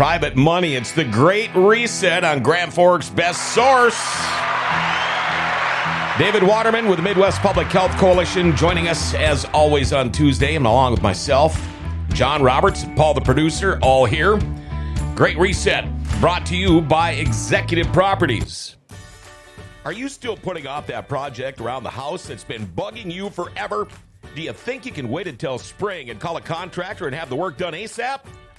Private money. It's the Great Reset on Grand Forks' best source. David Waterman with the Midwest Public Health Coalition joining us as always on Tuesday, and along with myself, John Roberts, Paul the producer, all here. Great Reset brought to you by Executive Properties. Are you still putting off that project around the house that's been bugging you forever? Do you think you can wait until spring and call a contractor and have the work done ASAP?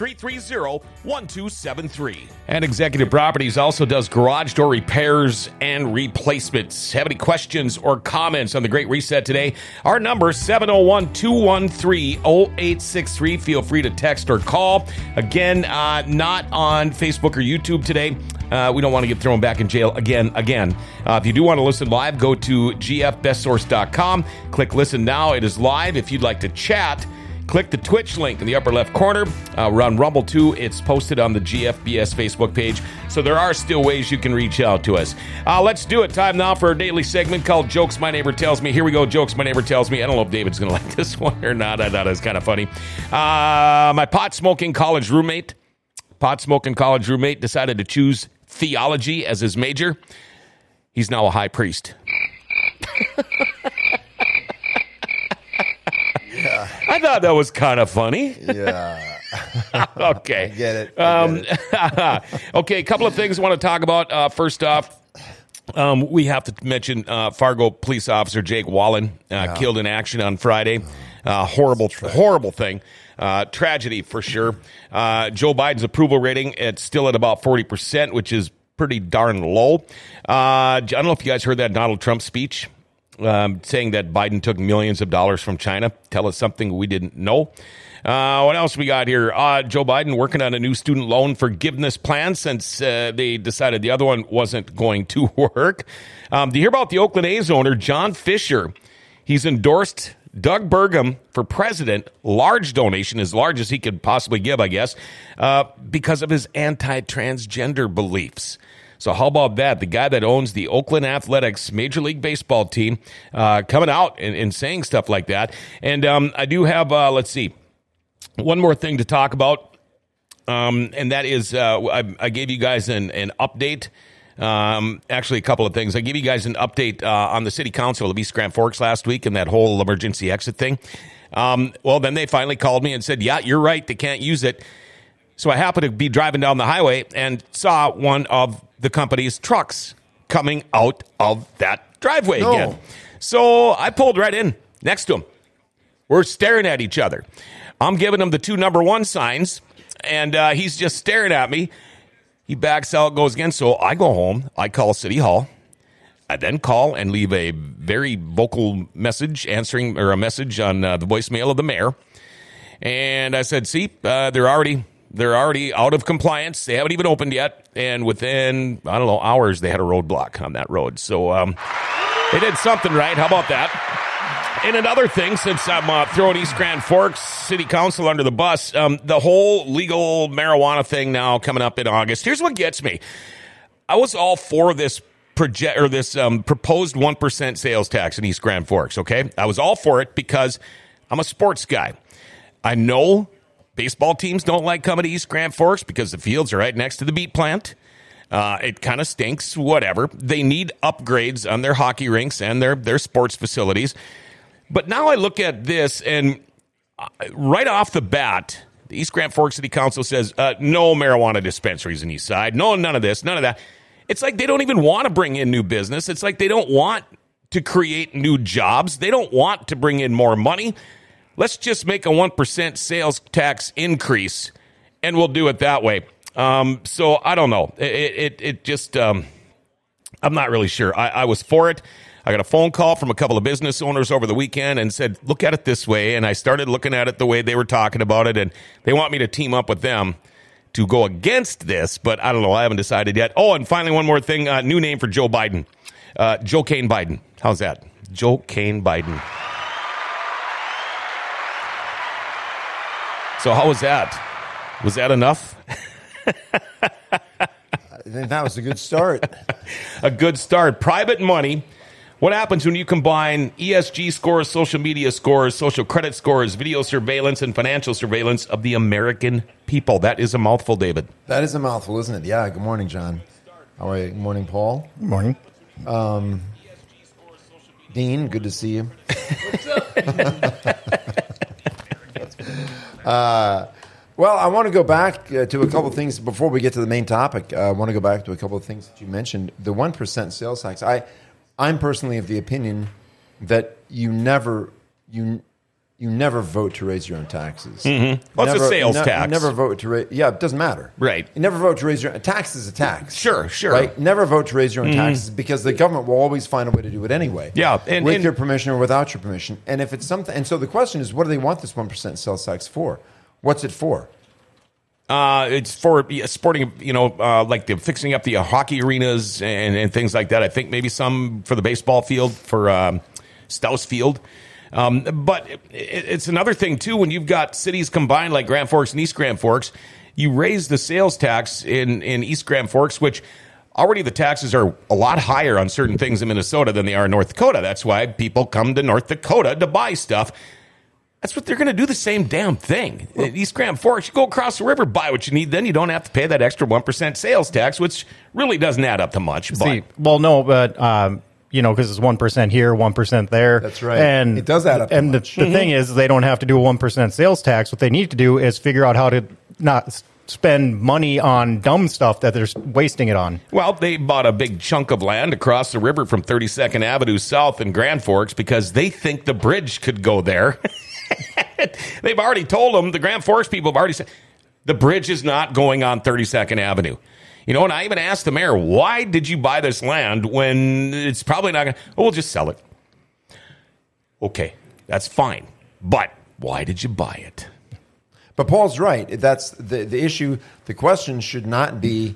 330 1273. And Executive Properties also does garage door repairs and replacements. Have any questions or comments on the Great Reset today? Our number 701 213 0863. Feel free to text or call. Again, uh, not on Facebook or YouTube today. Uh, we don't want to get thrown back in jail again. Again, uh, if you do want to listen live, go to gfbestsource.com. Click listen now. It is live. If you'd like to chat, click the Twitch link in the upper left corner. Uh, we're on Rumble too. It's posted on the GFBS Facebook page. So there are still ways you can reach out to us. Uh, let's do it. Time now for our daily segment called Jokes My Neighbor Tells Me. Here we go. Jokes My Neighbor Tells Me. I don't know if David's going to like this one or not. I thought it was kind of funny. Uh, my pot smoking college roommate, pot smoking college roommate decided to choose theology as his major. He's now a high priest. Yeah. I thought that was kind of funny. Yeah. okay. get it. I Um, okay, a couple of things I want to talk about. Uh, first off, um, we have to mention uh, Fargo police officer Jake Wallin uh, killed in action on Friday. Uh, horrible, horrible thing. Uh, tragedy for sure. Uh, Joe Biden's approval rating it's still at about forty percent, which is pretty darn low. Uh, I don't know if you guys heard that Donald Trump speech um, saying that Biden took millions of dollars from China. Tell us something we didn't know. Uh, what else we got here? Uh, Joe Biden working on a new student loan forgiveness plan since uh, they decided the other one wasn't going to work. Um, do you hear about the Oakland A's owner, John Fisher? He's endorsed Doug Burgum for president, large donation, as large as he could possibly give, I guess, uh, because of his anti transgender beliefs. So how about that? The guy that owns the Oakland Athletics Major League Baseball team uh, coming out and, and saying stuff like that. And um, I do have, uh, let's see, one more thing to talk about, um, and that is uh, I, I gave you guys an, an update. Um, actually, a couple of things. I gave you guys an update uh, on the city council of East Grand Forks last week and that whole emergency exit thing. Um, well, then they finally called me and said, "Yeah, you're right. They can't use it." So I happened to be driving down the highway and saw one of the company's trucks coming out of that driveway No. again. So I pulled right in next to him. We're staring at each other. I'm giving him the two number one signs, and uh, he's just staring at me. He backs out, goes again. So I go home. I call City Hall. I then call and leave a very vocal message, answering or a message on uh, the voicemail of the mayor. And I said, "See, uh, they're already they're already out of compliance. They haven't even opened yet, and within I don't know hours they had a roadblock on that road. So um, they did something right. How about that?" And another thing, since I'm uh, throwing East Grand Forks City Council under the bus, um, the whole legal marijuana thing now coming up in August. Here's what gets me: I was all for this project or this um, proposed one percent sales tax in East Grand Forks. Okay, I was all for it because I'm a sports guy. I know baseball teams don't like coming to East Grand Forks because the fields are right next to the beet plant. Uh, it kind of stinks, whatever. They need upgrades on their hockey rinks and their, their sports facilities. But now I look at this, and uh, right off the bat, the East Grand Forks City Council says uh, no marijuana dispensaries in East Side. No, none of this, none of that. It's like they don't even want to bring in new business. It's like they don't want to create new jobs. They don't want to bring in more money. Let's just make a 1% sales tax increase and we'll do it that way. Um, so I don't know. It, it, it just, um, I'm not really sure. I, I was for it. I got a phone call from a couple of business owners over the weekend and said, look at it this way. And I started looking at it the way they were talking about it. And they want me to team up with them to go against this, but I don't know. I haven't decided yet. Oh, and finally, one more thing. Uh, new name for Joe Biden. Uh, Joe Kane Biden. How's that? Joe Kane Biden. So how was that? Was that enough? I think that was a good start. a good start. Private money. What happens when you combine ESG scores, social media scores, social credit scores, video surveillance, and financial surveillance of the American people? That is a mouthful, David. that is a mouthful, isn't it? Yeah. Good morning, John. How are you? Good morning, Paul. Good morning. Um, Dean, good to see you. uh, well, I want to go back uh, to a couple of things before we get to the main topic. Uh, I want to go back to a couple of things that you mentioned. The one percent sales tax. I, I'm personally of the opinion that you never you you never vote to raise your own taxes. Mm-hmm. Well, it's a Never- sales ne- tax. You never vote to raise. Yeah, it doesn't matter. Right. You never vote to raise your a tax is a tax. Sure, sure. Right. Never vote to raise your own taxes because the government will always find a way to do it anyway. Yeah, and- with and- your permission or without your permission. And if it's something, and so the question is, what do they want this one percent sales tax for? What's it for? Uh, it's for sporting, you know, uh, like the fixing up the uh, hockey arenas and, and things like that. I think maybe some for the baseball field for um, Stouse Field. Um, but it, it's another thing too when you've got cities combined like Grand Forks and East Grand Forks. You raise the sales tax in in East Grand Forks, which already the taxes are a lot higher on certain things in Minnesota than they are in North Dakota. That's why people come to North Dakota to buy stuff. That's what they're going to do the same damn thing. In East Grand Forks, you go across the river, buy what you need, then you don't have to pay that extra 1% sales tax, which really doesn't add up to much. But See, well, no, but um, you know, because it's one percent here, one percent there. That's right. And It does add up And the, much. the thing is, they don't have to do a one percent sales tax. What they need to do is figure out how to not spend money on dumb stuff that they're wasting it on. Well, they bought a big chunk of land across the river from 32nd Avenue South in Grand Forks because they think the bridge could go there. They've already told them, the Grand Forks people have already said, the bridge is not going on 32nd Avenue. You know, and I even asked the mayor, why did you buy this land when it's probably not going to, oh, we'll just sell it. Okay, that's fine. But why did you buy it? But Paul's right. That's the the issue. The question should not be,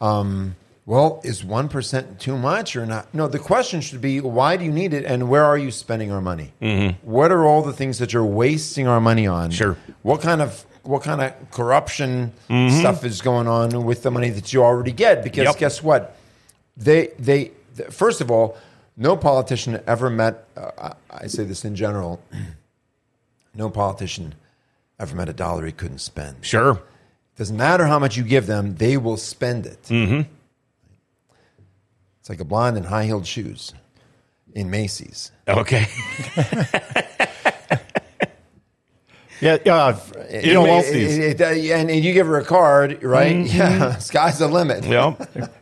um, well, is one percent too much or not? No, the question should be, why do you need it, and where are you spending our money? Mm-hmm. What are all the things that you're wasting our money on? Sure. What kind of what kind of corruption stuff is going on with the money that you already get? Because Yep. guess what? They they th- first of all, no politician ever met. Uh, I I say this in general. No politician ever met a dollar he couldn't spend. Sure. Doesn't matter how much you give them, they will spend it. Mm-hmm. It's like a blonde in high heeled shoes in Macy's. Okay. Yeah, uh, you know, It- well, it- it- and, you give her a card, right? Yeah, sky's the limit. yeah.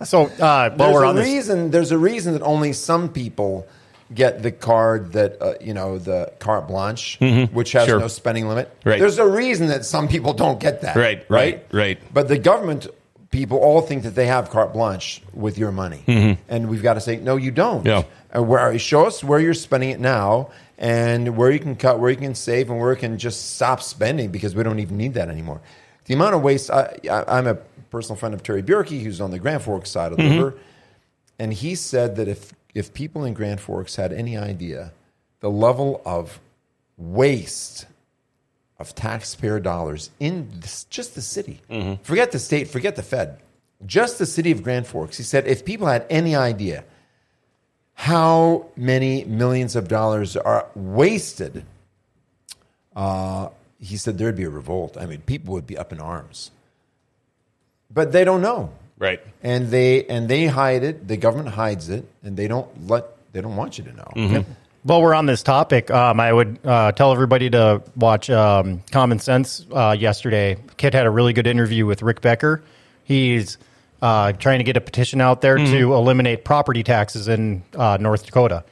so uh, There's we're a on this, reason. There's a reason that only some people get the card that uh, you know the carte blanche, which has Mm-hmm. Sure. no spending limit. Right. There's a reason that some people don't get that. Right, right, right. But the government people all think that they have carte blanche with your money, and we've got to say no, you don't. Mm-hmm. Yeah. And where show us where you're spending it now, and where you can cut, where you can save, and where you can just stop spending because we don't even need that anymore. The amount of waste. I, I, I'm a personal friend of Terry Bjerke, who's on the Grand Forks side of the Mm-hmm. river, and he said that if if people in Grand Forks had any idea the level of waste of taxpayer dollars in this, just the city, forget the state, forget the Fed, just the city of Grand Forks. He said if people had any idea how many millions of dollars are wasted, uh, he said there'd be a revolt. I mean, people would be up in arms. But they don't know Right. and they and they hide it. The government hides it, and they don't let they don't want you to know. While we're on this topic, um, I would uh, tell everybody to watch um, Common Sense uh, yesterday. Kit had a really good interview with Rick Becker. He's uh, trying to get a petition out there to eliminate property taxes in uh, North Dakota,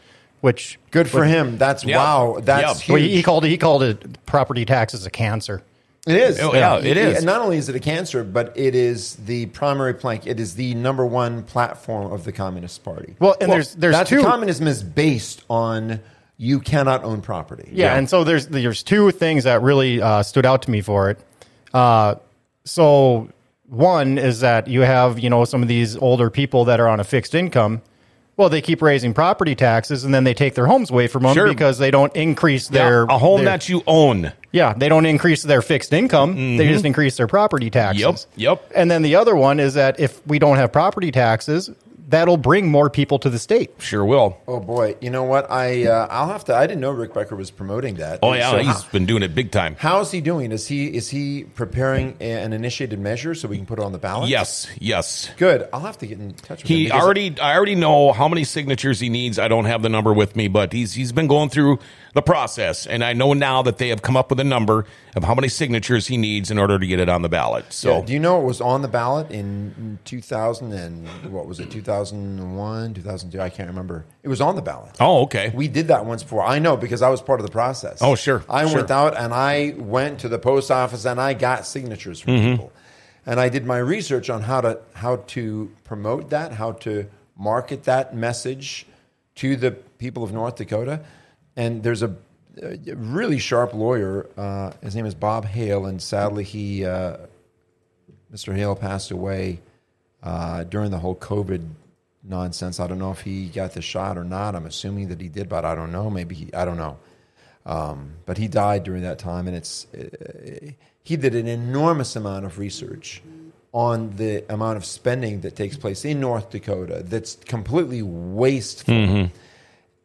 which Good for him. That's Yeah. wow. That's Yeah. well, huge. he, he called it he called it property taxes a cancer. It is. Oh, yeah, it is. And not only is it a cancer, but it is the primary plank. It is the number one platform of the Communist Party. Well, and there's there's That's two communism is based on you cannot own property. Yeah, and so there's there's two things that really uh, stood out to me for it. Uh, so one is that you have you know some of these older people that are on a fixed income. Well, they keep raising property taxes, and then they take their homes away from them Sure. because they don't increase their a home their- that you own. yeah, they don't increase their fixed income. They just increase their property taxes. Mm-hmm. Yep, yep. And then the other one is that if we don't have property taxes, that'll bring more people to the state. Sure will. Oh boy, you know what? I uh, I'll have to. I didn't know Rick Becker was promoting that. Oh yeah, So he's how- been doing it big time. How's he doing? Is he is he preparing a- an initiated measure so we can put it on the ballot? Yes, yes. Good. I'll have to get in touch with him. He already, I already know how many signatures he needs. I don't have the number with me, but he's he's been going through the process, and I know now that they have come up with a number of how many signatures he needs in order to get it on the ballot. So Yeah, do you know it was on the ballot in 2000 and what was it? 2001, 2002? I can't remember. It was on the ballot. oh, okay. We did that once before. I know because I was part of the process. Oh, sure, I sure. went out and I went to the post office and I got signatures from Mm-hmm. people. And I did my research on how to how to promote that, how to market that message to the people of North Dakota. And there's a, a really sharp lawyer. Uh, his name is Bob Hale, and sadly he, uh, Mr. Hale, passed away uh, during the whole COVID nonsense. I don't know if he got the shot or not. I'm assuming that he did, but I don't know. Maybe he, I don't know. Um, but he died during that time, and it's uh, he did an enormous amount of research on the amount of spending that takes place in North Dakota that's completely wasteful.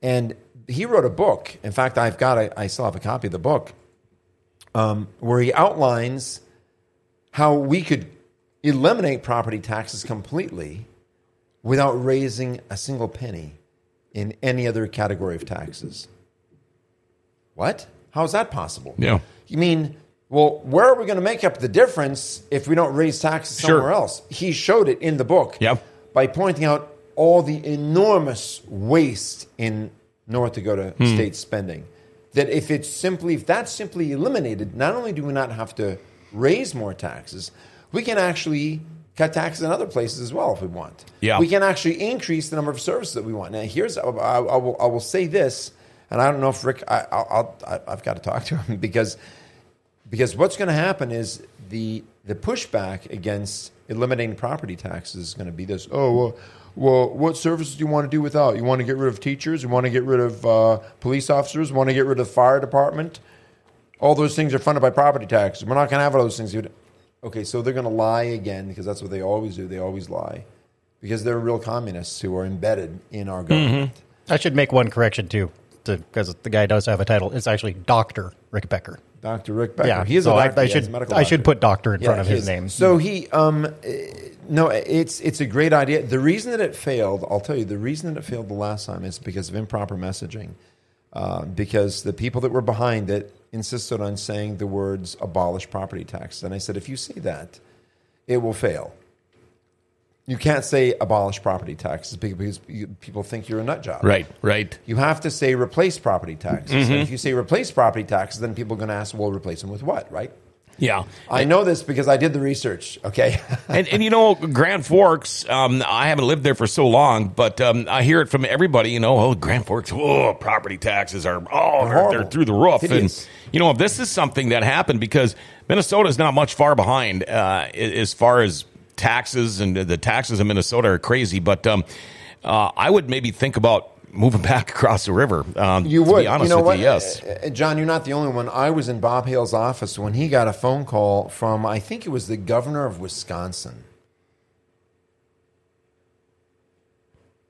And he wrote a book. In fact, I've got a, I still have a copy of the book um, where he outlines how we could eliminate property taxes completely without raising a single penny in any other category of taxes. What? How is that possible? Yeah. You mean, well, where are we going to make up the difference if we don't raise taxes Sure. somewhere else? He showed it in the book Yep. by pointing out all the enormous waste in North Dakota Hmm. state spending. That if it's simply, if that's simply eliminated, not only do we not have to raise more taxes, we can actually cut taxes in other places as well if we want. Yeah. We can actually increase the number of services that we want. Now, here's, I, I, I will, I will say this, and I don't know if Rick, I I'll, I'll I've got to talk to him because because what's going to happen is the the pushback against eliminating property taxes is going to be this. Oh well, well, what services do you want to do without? You want to get rid of teachers? You want to get rid of uh, police officers? You want to get rid of the fire department? All those things are funded by property taxes. We're not going to have all those things. Okay, so they're going to lie again because that's what they always do. They always lie because they're real communists who are embedded in our government. I should make one correction too, because the guy does have a title. It's actually Doctor Rick Becker. Dr. Rick Becker. Yeah, he is so a I, doctor. I He should a I should put doctor in front of he his name. So he, um, eh, no, it's it's a great idea. The reason that it failed, I'll tell you, the reason that it failed the last time is because of improper messaging. Uh, because the people that were behind it insisted on saying the words "abolish property taxes," and I said, if you say that, it will fail. You can't say abolish property taxes because people think you're a nut job. Right, right. You have to say replace property taxes. And if you say replace property taxes, then people are going to ask, well, replace them with what, right? Yeah. I know this because I did the research. Okay, and, and you know, Grand Forks, um, I haven't lived there for so long, but um, I hear it from everybody, you know, oh, Grand Forks, oh, property taxes are, oh, they're, they're through the roof. Hideous. And, you know, if this is something that happened, because Minnesota is not much far behind uh, as far as taxes, and the taxes in Minnesota are crazy, but um, uh, I would maybe think about moving back across the river. Um, you would. Be honest you know with what, you, yes. Uh, uh, John? You're not the only one. I was in Bob Hale's office when he got a phone call from, I think it was the governor of Wisconsin.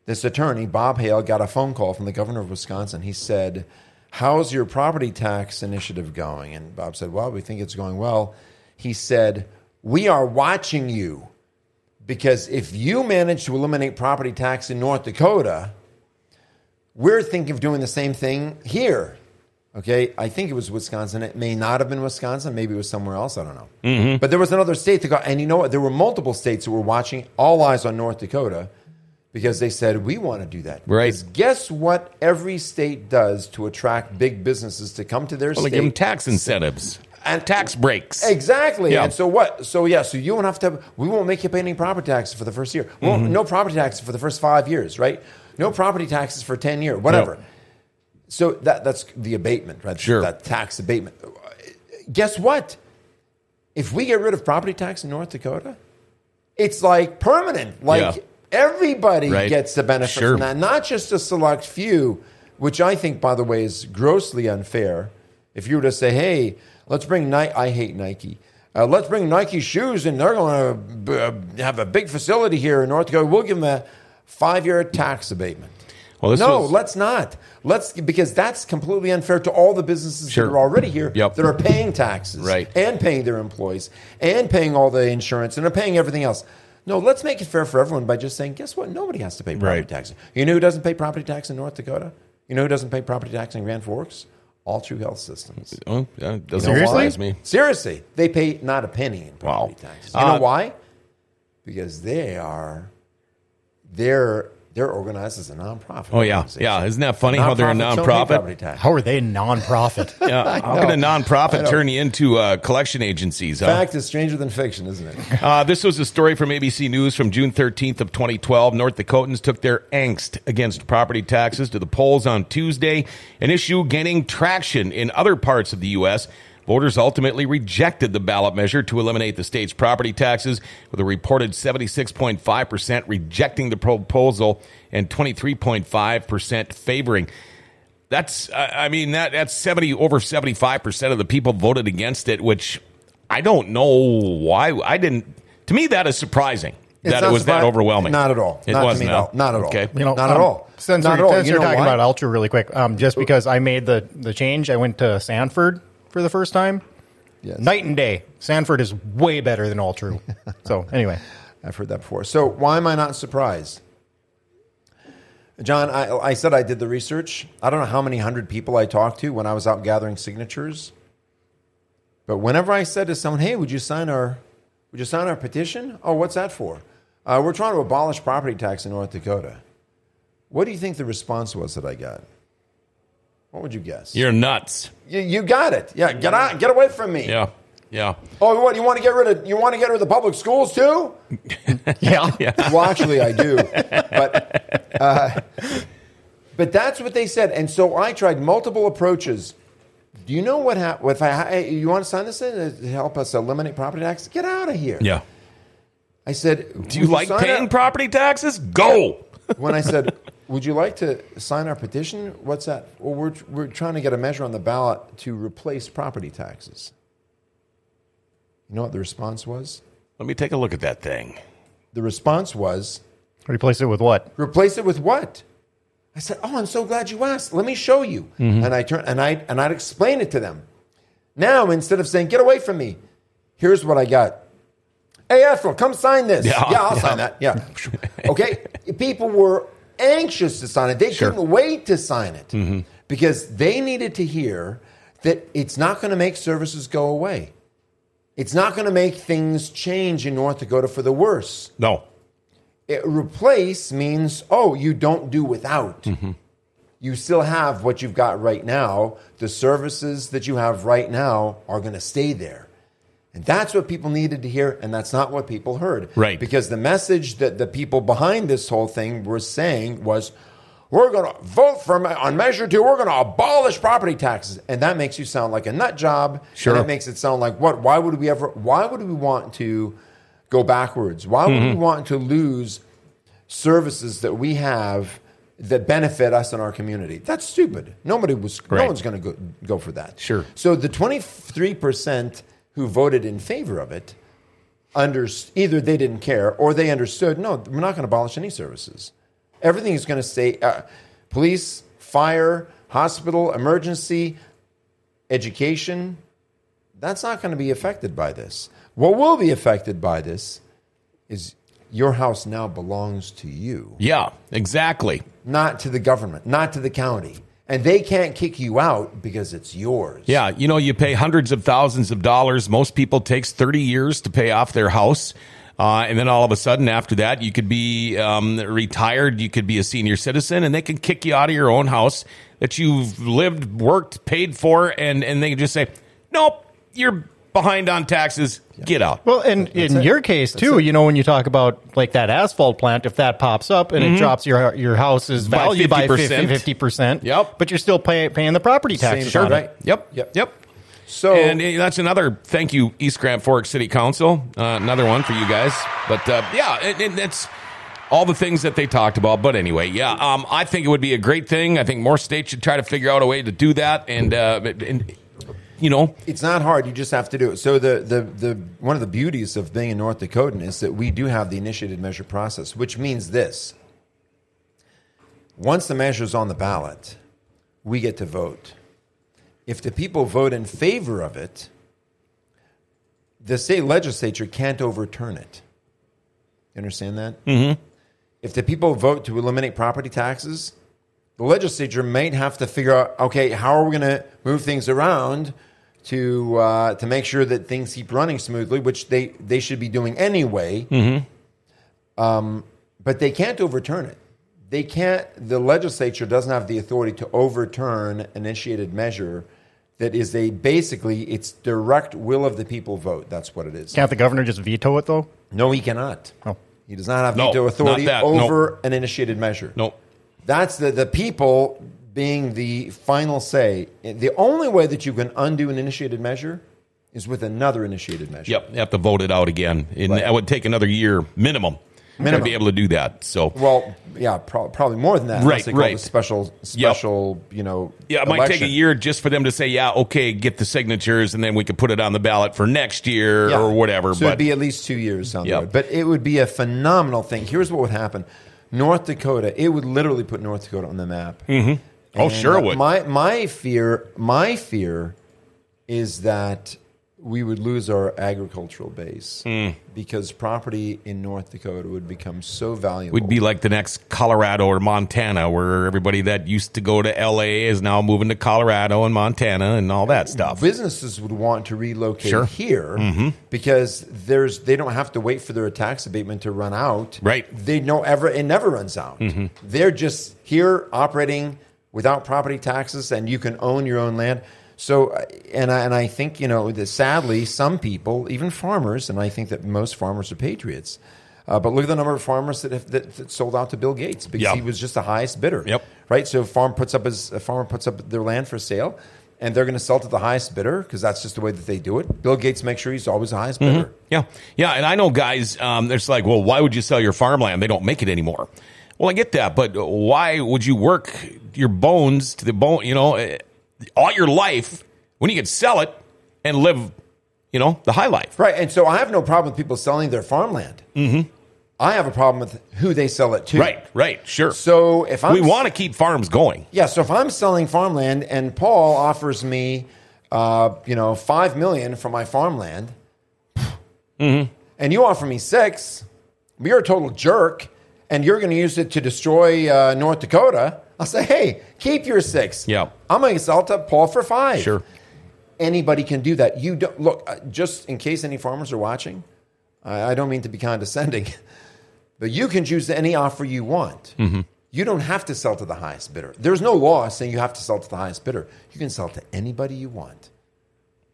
This attorney, Bob Hale, got a phone call from the governor of Wisconsin. He said, How's your property tax initiative going? And Bob said, Well, we think it's going well. He said, We are watching you because if you manage to eliminate property tax in North Dakota, we're thinking of doing the same thing here. Okay, I think it was Wisconsin. It may not have been Wisconsin. Maybe it was somewhere else. I don't know. Mm-hmm. But there was another state that got, and you know what? There were multiple states that were watching, all eyes on North Dakota, because they said we want to do that. Right. Because guess what? Every state does to attract big businesses to come to their Well, they state. give them tax incentives And- tax breaks. Exactly. Yeah. And so what? So yeah. So you won't have to. We won't make you pay any property taxes for the first year. Mm-hmm. No property taxes for the first five years, right? No property taxes for ten years, whatever. So that that's the abatement, right? Sure. That tax abatement. Guess what? If we get rid of property tax in North Dakota, it's like permanent. Like Yeah. everybody Right. gets the benefit Sure. from that, not just a select few, which I think, by the way, is grossly unfair. If you were to say, "Hey, let's bring Nike," I hate Nike. Uh, let's bring Nike shoes, and they're going to uh, have a big facility here in North Dakota. We'll give them a five-year tax abatement. Well, no, was- let's not. Let's because that's completely unfair to all the businesses Sure. that are already here Yep. that are paying taxes Right. and paying their employees and paying all the insurance and are paying everything else. No, let's make it fair for everyone by just saying, guess what? Nobody has to pay property Right. tax. You know who doesn't pay property tax in North Dakota? You know who doesn't pay property tax in Grand Forks? Altru Health Systems. Oh, that doesn't Seriously? surprise me. Seriously, they pay not a penny in property Wow. taxes. You Uh, know why? Because they are they're they're organized as a nonprofit. Oh yeah, yeah. Isn't that funny how they're a Nonprofits don't nonprofit? property tax. How are they a nonprofit? Yeah, how can a nonprofit turn you into uh, collection agencies? Huh? Fact is stranger than fiction, isn't it? Uh, this was a story from ABC News from June 13th of 2012. North Dakotans took their angst against property taxes to the polls on Tuesday, an issue gaining traction in other parts of the U.S. Voters ultimately rejected the ballot measure to eliminate the state's property taxes, with a reported 76.5% rejecting the proposal and 23.5% favoring. That's, I I mean, that that's 70, over 75% of the people voted against it, which I don't know why. I didn't, to me, that is surprising It's that it not was that overwhelming. Not at all. It not wasn't. to me at huh? all. Not at all. Okay. You know, not at um, all. Since, not we're, at all. since You you're know talking why? about Altru really quick, um, just because I made the, the change, I went to Sanford for the first time. Yes. Night and day. Sanford is way better than Altru. so anyway, I've heard that before. So why am I not surprised? John, I, I said I did the research. I don't know how many hundred people I talked to when I was out gathering signatures. But whenever I said to someone, "Hey, would you sign our, would you sign our petition?" Oh, what's that for? Uh, we're trying to abolish property tax in North Dakota. What do you think the response was that I got? What would you guess? You're nuts. You, you got it. Yeah, get out, get away from me. Yeah. Yeah. Oh, what you want to get rid of? You want to get rid of the public schools too? yeah. Well, actually, I do, but uh, but that's what they said, and so I tried multiple approaches. Do you know what happened? If I you want to sign this in to help us eliminate property tax, get out of here. Yeah. I said, Do you like paying property taxes? Go. When I said, "Would you like to sign our petition?" What's that? Well, we're we're trying to get a measure on the ballot to replace property taxes. You know what the response was? Let me take a look at that thing. The response was, Replace it with what? Replace it with what? I said, "Oh, I'm so glad you asked. Let me show you." Mm-hmm. And I turn and I and I'd explain it to them. Now, instead of saying, "Get away from me," here's what I got. Hey, Ethel, come sign this. Yeah, Yeah, I'll yeah. sign that. Yeah. okay. People were anxious to sign it. They Sure. couldn't wait to sign it mm-hmm. because they needed to hear that it's not going to make services go away. It's not going to make things change in North Dakota for the worse No. it, replace means oh you don't do without mm-hmm. you still have what you've got right now the services that you have right now are going to stay there and that's what people needed to hear and that's not what people heard Right. because the message that the people behind this whole thing were saying was we're going to vote for on measure two we're going to abolish property taxes and that makes you sound like a nut job Sure. and it makes it sound like what why would we ever why would we want to go backwards why would we mm-hmm. want to lose services that we have that benefit us in our community. That's stupid. Nobody was. Right. No one's going to go, go for that. Sure. So the twenty three percent who voted in favor of it, under either they didn't care or they understood. No, we're not going to abolish any services. Everything is going to stay. Uh, police, fire, hospital, emergency, education. That's not going to be affected by this. What will be affected by this is your house now belongs to you, Yeah, exactly. not to the government, not to the county. And they can't kick you out because it's yours. Yeah, you know, you pay hundreds of thousands of dollars. Most people takes 30 years to pay off their house. Uh, and then all of a sudden, after that, you could be um, retired, you could be a senior citizen, and they can kick you out of your own house that you've lived, worked, paid for, and, and they just say, nope, you're behind on taxes, get out. Well, and in it. your case too, you know, when you talk about like that asphalt plant, if that pops up and it drops your your house's By value by 50%. fifty percent, Yep. but you're still pay, paying the property taxes Same on right. Yep, Yep. yep. So- and uh, that's another thank you, East Grand Forks City Council. Uh, another one for you guys. But uh, yeah, and, and it's all the things that they talked about. But anyway, yeah, um, I think it would be a great thing. I think more states should try to figure out a way to do that. And, uh, and you know, It's not hard. You just have to do it. So the, the, the one of the beauties of being a North Dakotan is that we do have the initiated measure process, which means this: once the measure is on the ballot, we get to vote. If the people vote in favor of it, the state legislature can't overturn it. You understand that? Mm-hmm. If the people vote to eliminate property taxes, the legislature might have to figure out, okay, how are we going to move things around to uh, to make sure that things keep running smoothly, which they they should be doing anyway. Um, but they can't overturn it. They can't. The legislature doesn't have the authority to overturn an initiated measure that is a basically it's direct will of the people vote. That's what it is. Can't the governor just veto it though? No, he cannot. Oh. He does not have No, veto authority not that. No. over an initiated measure. no. That's the, the people being the final say. The only way that you can undo an initiated measure is with another initiated measure. Yep, you have to vote it out again. And Right. that would take another year minimum. to be able to do that. So Well, yeah, pro- probably more than that. Right, right. special, special, you know. Yeah, it might take a year just for them to say, yeah, okay, get the signatures, and then we could put it on the ballot for next year Yeah. or whatever. So but it'd be at least two years on Yep. But it would be a phenomenal thing. Here's what would happen: North Dakota, it would literally put North Dakota on the map. Mm-hmm. Oh, sure it would. My my fear, my fear, is that we would lose our agricultural base Hmm. because property in North Dakota would become so valuable. we'd be like the next Colorado or Montana, where everybody that used to go to LA is now moving to Colorado and Montana and all that stuff. businesses would want to relocate Sure. Mm-hmm. here because there's they don't have to wait for their tax abatement to run out. Right. Mm-hmm. They know ever it never runs out. They're just here operating without property taxes, and you can own your own land. So, uh, and I, and I think you know that sadly, some people, even farmers, and I think that most farmers are patriots. Uh, but look at the number of farmers that, have, that, that sold out to Bill Gates because Yeah. he was just the highest bidder Yep. right? So farm puts up his a farmer puts up their land for sale, and they're going to sell to the highest bidder because that's just the way that they do it. Bill Gates makes sure he's always the highest bidder. Yeah, yeah, and I know guys. Um, there's like, well, why would you sell your farmland? They don't make it anymore. Well, I get that, but why would you work your bones to the bone? You know, all your life when you could sell it and live, you know, the high life. Right, and so I have no problem with people selling their farmland. Mm-hmm. I have a problem with who they sell it to. Right, right, sure. So if I'm we want to keep farms going. yeah, so if I'm selling farmland and Paul offers me, uh, you know, five million for my farmland, Mm-hmm. and you offer me six, you're a total jerk, and you're going to use it to destroy uh, North Dakota. I'll say, hey, keep your six. Yeah. I'm going to sell to Paul for five. Sure. Anybody can do that. You don't look. uh, Just in case any farmers are watching, I, I don't mean to be condescending, but you can choose any offer you want. Mm-hmm. You don't have to sell to the highest bidder. There's no law saying you have to sell to the highest bidder. You can sell to anybody you want.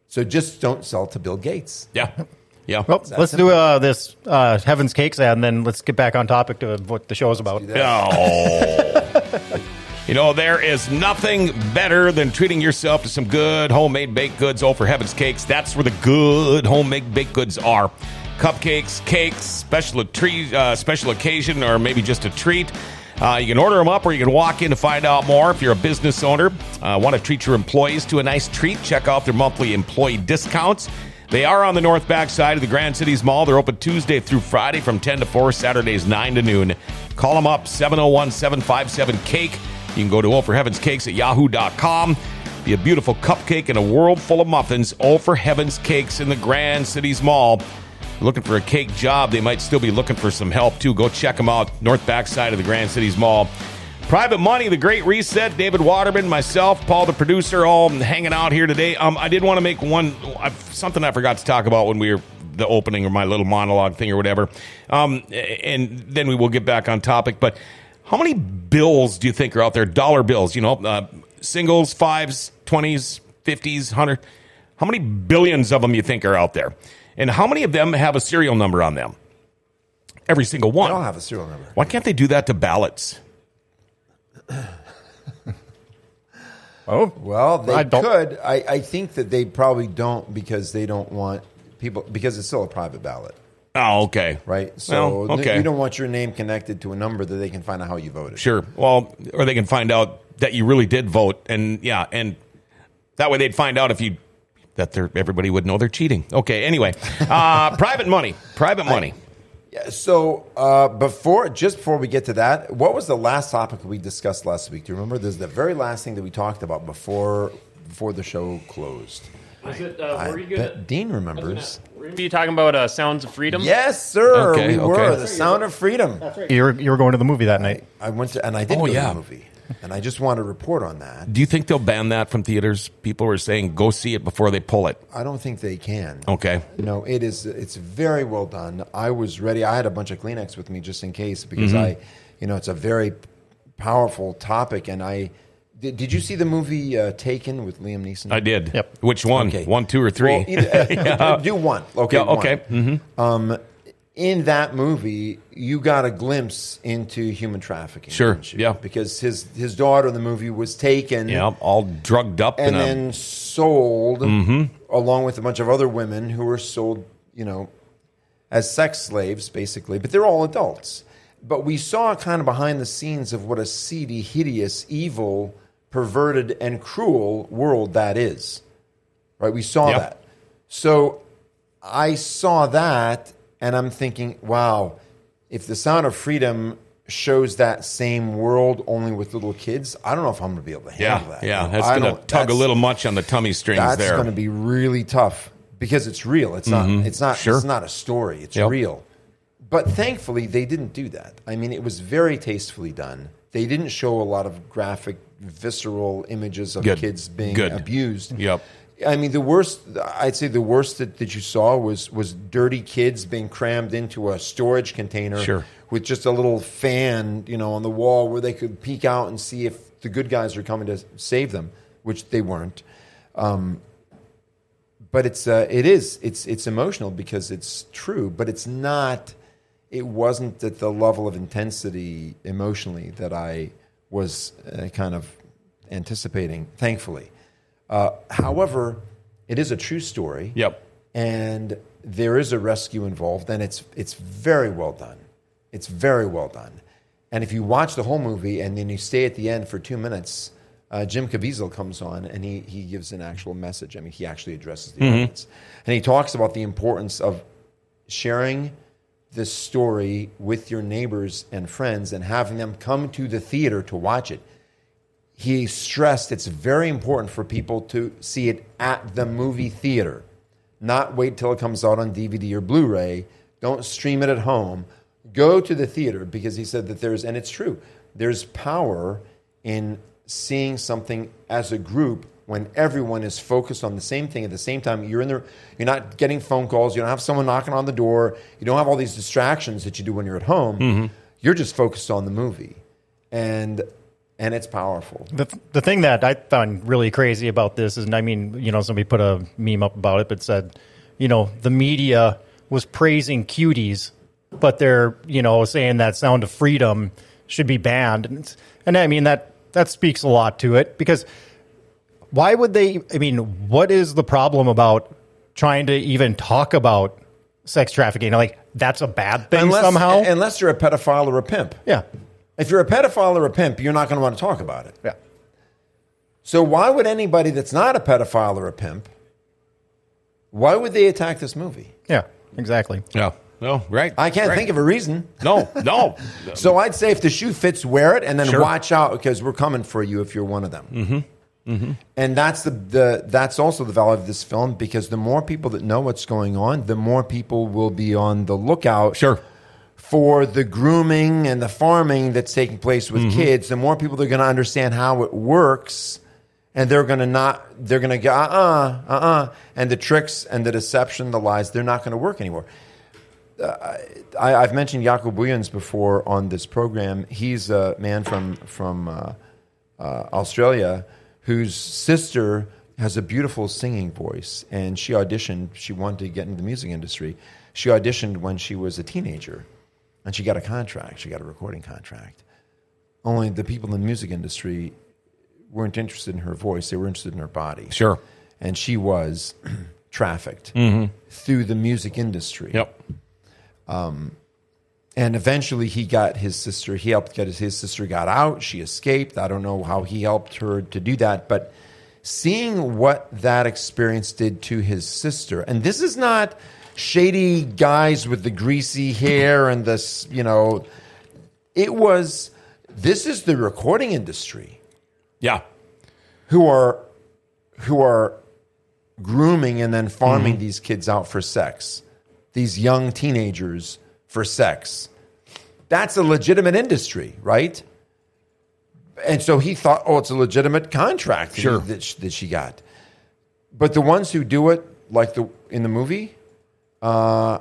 So just don't sell to Bill Gates. Yeah, yeah. Well, let's simple? do uh, this uh, Heaven's Cakes ad, and then let's get back on topic to what the show is about. Oh. you know, there is nothing better than treating yourself to some good homemade baked goods. Oh, for heaven's cakes, that's where the good homemade baked goods are. Cupcakes, cakes, special treat, uh, special occasion, or maybe just a treat. Uh, you can order them up, or you can walk in to find out more. If you're a business owner, uh, want to treat your employees to a nice treat, check out their monthly employee discounts. They are on the north back side of the Grand Cities Mall. They're open Tuesday through Friday from 10 to 4, Saturdays 9 to noon. Call them up 701 757 Cake. You can go to Oh for Heaven's Cakes at yahoo.com. Be a beautiful cupcake and a world full of muffins. Oh for Heaven's Cakes in the Grand Cities Mall. Looking for a cake job, they might still be looking for some help too. Go check them out, north back side of the Grand Cities Mall. Private Money, The Great Reset, David Waterman, myself, Paul, the producer, all hanging out here today. Um, I did want to make one something I forgot to talk about when we were the opening or my little monologue thing or whatever. Um, and then we will get back on topic. But how many bills do you think are out there? Dollar bills, you know, uh, singles, fives, twenties, fifties, hundred. How many billions of them you think are out there? And how many of them have a serial number on them? Every single one. don't have a serial number. Why can't they do that to ballots? Oh, Well, they I could. I, I think that they probably don't because they don't want people because it's still a private ballot, Oh, okay. right? So Well, okay. you don't want your name connected to a number that they can find out how you voted. Sure. Well, or they can find out that you really did vote, and yeah, and that way they'd find out if you that they're everybody would know they're cheating. Okay. Anyway, uh, private money. Private money. Yeah, so uh, before, just before we get to that, what was the last topic we discussed last week? Do you remember? This is the very last thing that we talked about before before the show closed. Was it, uh, I were you bet Dean remembers. were you talking about uh, Sounds of Freedom? Yes, sir. Okay, we were the Sound of Freedom. You were, you were going to the movie that night. I went to, and I did Oh, go to yeah. the movie, and I just want to report on that. Do you think they'll ban that from theaters? People were saying go see it before they pull it. I don't think they can. Okay. No, it is. It's very well done. I was ready. I had a bunch of Kleenex with me just in case because Mm-hmm. I, you know, it's a very powerful topic. And I did. Did you see the movie uh, Taken with Liam Neeson? I did. Yep. Which one? Okay. One, two, or three? Well, either- uh, Do one. Okay. yeah. one. Okay. hmm Um, in that movie, you got a glimpse into human trafficking. Sure, yeah. Because his his daughter in the movie was taken. Yeah. All drugged up and in a- then sold Mm-hmm. along with a bunch of other women who were sold, you know, as sex slaves, basically. But they're all adults. But we saw kind of behind the scenes of what a seedy, hideous, evil, perverted, and cruel world that is. Right? We saw Yep. that. So I saw that, and I'm thinking, wow, if the Sound of Freedom shows that same world only with little kids, I don't know if I'm going to be able to handle yeah. that. Yeah. That's going to tug a little much on the tummy strings there. That's there. going to be really tough because it's real. It's not. Mm-hmm. It's not. Sure. It's not a story. It's Yep. real. But thankfully, they didn't do that. I mean, it was very tastefully done. They didn't show a lot of graphic, visceral images of Good. kids being Good. abused. Yep. I mean, the worst. I'd say the worst that, that you saw was was dirty kids being crammed into a storage container Sure. with just a little fan, you know, on the wall where they could peek out and see if the good guys are coming to save them, which they weren't. Um, but it's uh, it is it's it's emotional because it's true, but it's not. It wasn't at the level of intensity emotionally that I was uh, kind of anticipating. Thankfully, uh, however, it is a true story. Yep. And there is a rescue involved, and it's it's very well done. It's very well done. And if you watch the whole movie and then you stay at the end for two minutes, uh, Jim Caviezel comes on and he, he gives an actual message. I mean, he actually addresses the audience. And he talks about the importance of sharing this story with your neighbors and friends and having them come to the theater to watch it. He stressed it's very important for people to see it at the movie theater, not wait till it comes out on DVD or Blu ray. Don't stream it at home. Go to the theater because he said that there's, and it's true, there's power in seeing something as a group when everyone is focused on the same thing at the same time. You're in there, you're not getting phone calls, you don't have someone knocking on the door, you don't have all these distractions that you do when you're at home. Mm-hmm. You're just focused on the movie. And and it's powerful. The, the thing that I found really crazy about this is, and I mean, you know, somebody put a meme up about it, but said, you know, the media was praising Cuties, but they're, you know, saying that Sound of Freedom should be banned. And, it's- and I mean, that, that speaks a lot to it because why would they, I mean, what is the problem about trying to even talk about sex trafficking? Like, that's a bad thing Unless, somehow? unless you're a pedophile or a pimp. yeah. If you're a pedophile or a pimp, you're not going to want to talk about it. Yeah. So why would anybody that's not a pedophile or a pimp, why would they attack this movie? Yeah. Exactly. Yeah. No, right. I can't right. think of a reason. No, no. So I'd say if the shoe fits, wear it, and then Sure. watch out because we're coming for you if you're one of them. Mm-hmm. And that's the, the that's also the value of this film because the more people that know what's going on, the more people will be on the lookout. Sure. For the grooming and the farming that's taking place with Mm-hmm. kids, the more people they're going to understand how it works, and they're going to not they're going to go uh uh uh uh, and the tricks and the deception, the lies, they're not going to work anymore. I, I've mentioned Jakob Williams before on this program. He's a man from from uh, uh, Australia whose sister has a beautiful singing voice, and she auditioned. She wanted to get into the music industry. She auditioned when she was a teenager, and she got a contract. She got a recording contract. Only the people in the music industry weren't interested in her voice; they were interested in her body. Sure. and she was trafficked through the music industry. Yep. Um, And eventually, he got his sister. He helped get his, his sister got out. She escaped. I don't know how he helped her to do that, but seeing what that experience did to his sister, and this is not shady guys with the greasy hair and this, you know, it was. This is the recording industry Yeah. who are who are grooming and then farming mm-hmm. these kids out for sex. These young teenagers for sex. That's a legitimate industry, right? And so he thought, oh, it's a legitimate contract that he- Sure. that, she, that she got. But the ones who do it, like the in the movie, uh,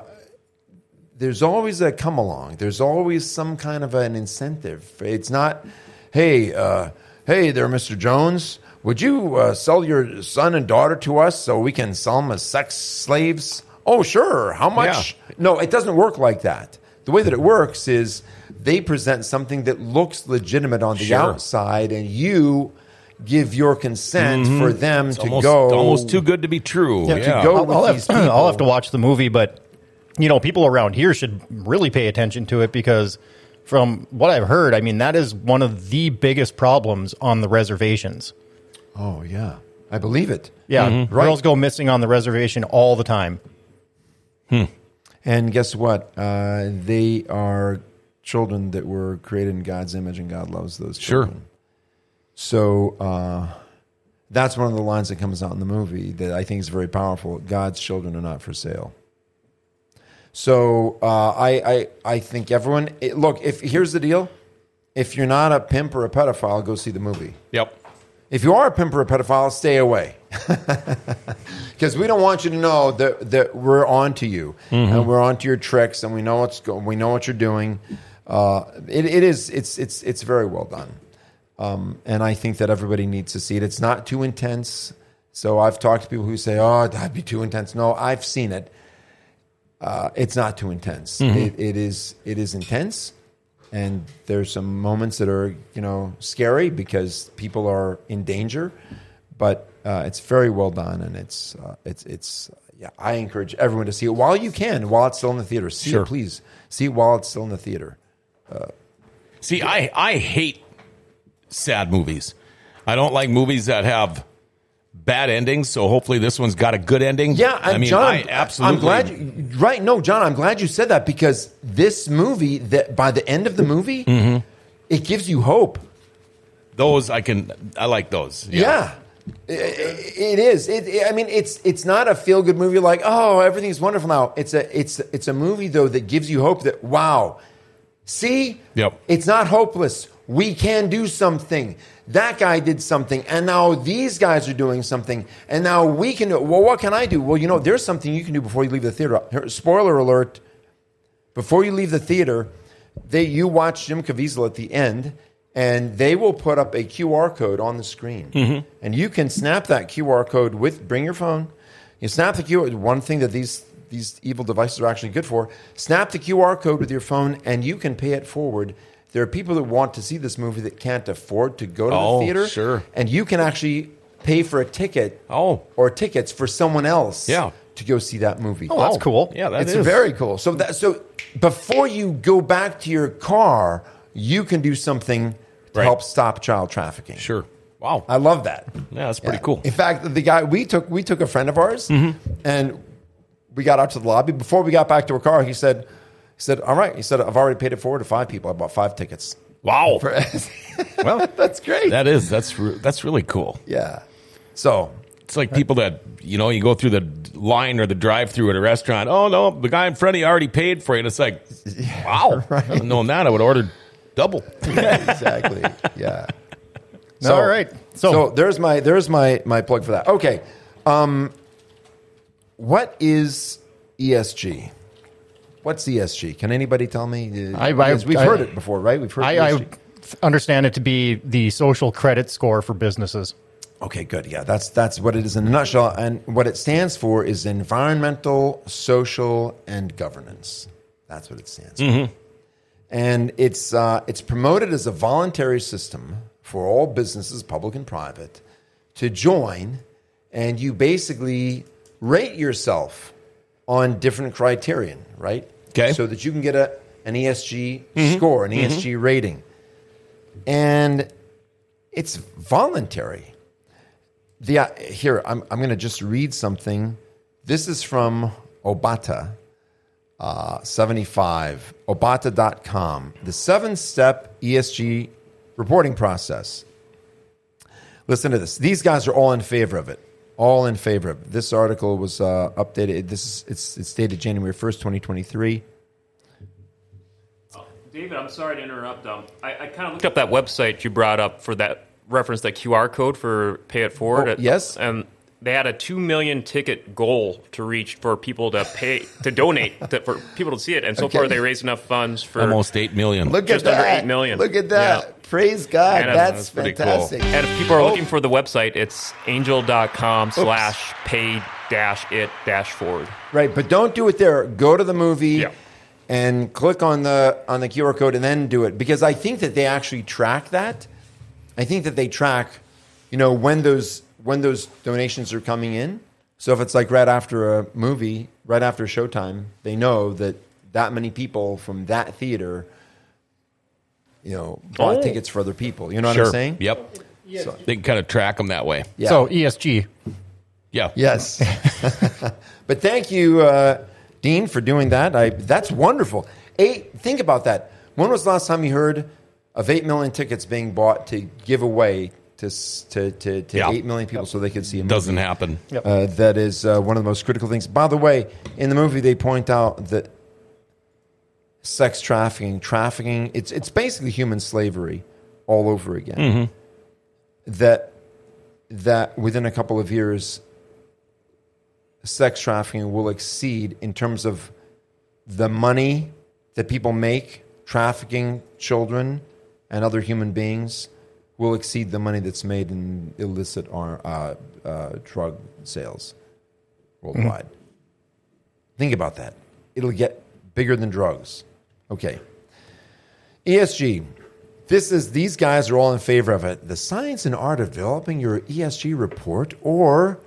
there's always a come along. There's always some kind of an incentive. It's not, hey, uh, hey there, Mr. Jones. Would you uh, sell your son and daughter to us so we can sell them as sex slaves? Oh, sure. How much? No, it doesn't work like that. The way that it works is they present something that looks legitimate on the Sure. outside, and you give your consent for them It's to almost, go. almost too good to be true. Yeah, Yeah. to go I'll, with I'll these have, I'll have to watch the movie, but you know, people around here should really pay attention to it because, from what I've heard, I mean that is one of the biggest problems on the reservations. Oh yeah, I believe it. Yeah, Mm-hmm. Right. girls go missing on the reservation all the time. Hmm. And guess what? Uh, they are children that were created in God's image, and God loves those Children. Sure. So uh, that's one of the lines that comes out in the movie that I think is very powerful. God's children are not for sale. So uh, I, I I think everyone it, look. If here's the deal, if you're not a pimp or a pedophile, go see the movie. Yep. If you are a pimp or a pedophile, stay away. Because we don't want you to know that, that we're on to you and we're on to your tricks and we know what's go- we know what you're doing. Uh, it, it is it's it's it's very well done, um, and I think that everybody needs to see it. It's not too intense. So I've talked to people who say, "Oh, that'd be too intense." No, I've seen it. Uh, it's not too intense. It, it is it is intense, and there's some moments that are you know scary because people are in danger, but uh, it's very well done, and it's uh, it's it's yeah. I encourage everyone to see it while you can, while it's still in the theater. See Sure. it, please. See it while it's still in the theater. See, I, I hate sad movies. I don't like movies that have bad endings. So hopefully this one's got a good ending. Yeah, I mean, John, I absolutely. I'm glad. You, right? No, John, I'm glad you said that because this movie, that by the end of the movie, Mm-hmm. it gives you hope. those I can. I like those. Yeah. I- I- It is. It, it- I mean, it's it's not a feel good movie like oh everything's wonderful now. It's a it's it's a movie though that gives you hope that wow, see, Yep. it's not hopeless. We can do something. That guy did something, and now these guys are doing something, and now we can do. it. Well, what can I do? Well, you know, there's something you can do before you leave the theater. Spoiler alert: before you leave the theater, they you watch Jim Caviezel at the end, and they will put up a QR code on the screen, mm-hmm. and you can snap that QR code with. Bring your phone. You snap the QR. One thing that these these evil devices are actually good for: snap the QR code with your phone, and you can pay it forward. There are people that want to see this movie that can't afford to go to Oh, the theater, sure. and you can actually pay for a ticket, Oh. or tickets for someone else, Yeah. to go see that movie. Oh, that's oh. cool. Yeah, that it's is. very cool. So that so before you go back to your car, you can do something to Right. help stop child trafficking. Sure. Wow. I love that. yeah, that's pretty Yeah. cool. In fact, the guy we took we took a friend of ours mm-hmm. and we got out to the lobby. Before we got back to our car, he said he said, All right. He said, I've already paid it forward to five people. I bought five tickets. Wow. well, that's great. that is. That's re- that's really cool. yeah. So It's like people that you know you go through the line or the drive-through at a restaurant. Oh no, the guy in front of you already paid for it. And it's like, wow. Knowing that, I would order double. exactly. Yeah. So, All right. So, So- there's my there's my my plug for that. Okay. Um, what is ESG? What's ESG? Can anybody tell me? Uh, I- I- we've I- heard it before, right? We've heard I, understand it to be the social credit score for businesses. Okay, good. Yeah, that's that's what it is in a nutshell. And what it stands for is environmental, social, and governance. That's what it stands for. And it's uh, it's promoted as a voluntary system for all businesses, public and private, to join, and you basically rate yourself on different criterion, right? Okay. So that you can get a an ESG score, an ESG rating, and it's voluntary. The uh, here I'm I'm going to just read something. This is from Obata. Uh, 75 obata.com the seven step esg reporting process listen to this these guys are all in favor of it all in favor of this article was uh, updated this is it's, it's dated january 1st 2023 David, I'm sorry to interrupt. Um, I, I kind of looked up that website you brought up for that reference, that QR code for Pay It Forward. Oh, yes. and they had a two million ticket goal to reach for people to pay to donate to, for people to see it, and so Okay. far they raised enough funds for Almost eight million. look Just at under that 8 million. look at that Yeah. praise god And, uh, that's, that's pretty cool. fantastic And if people are Oh. looking for the website, it's angel.com slash pay dash it dash forward. Right, but don't do it there. Go to the movie Yeah. and click on the on the QR code and then do it because I think that they actually track that. I think that they track, you know, when those when those donations are coming in. So if it's like right after a movie, right after showtime, they know that that many people from that theater, you know, bought Oh. tickets for other people. You know what sure. I'm saying? Yep. So- They can kind of track them that way. Yeah. So ESG. Yeah. Yes. but thank you, uh, Dean, for doing that. I, that's wonderful. Eight, think about that. When was the last time you heard of 8 million tickets being bought to give away to, to, to, to Yeah. 8 million people so they could see a movie? Doesn't happen. Uh, that is uh, one of the most critical things. By the way, in the movie, they point out that sex trafficking, trafficking, it's, it's basically human slavery all over again. That, that within a couple of years, sex trafficking will exceed in terms of the money that people make trafficking children and other human beings will exceed the money that's made in illicit ar- uh, uh, drug sales worldwide. Think about that. It'll get bigger than drugs. Okay. ESG. This is these guys are all in favor of it. The science and art of developing your ESG report or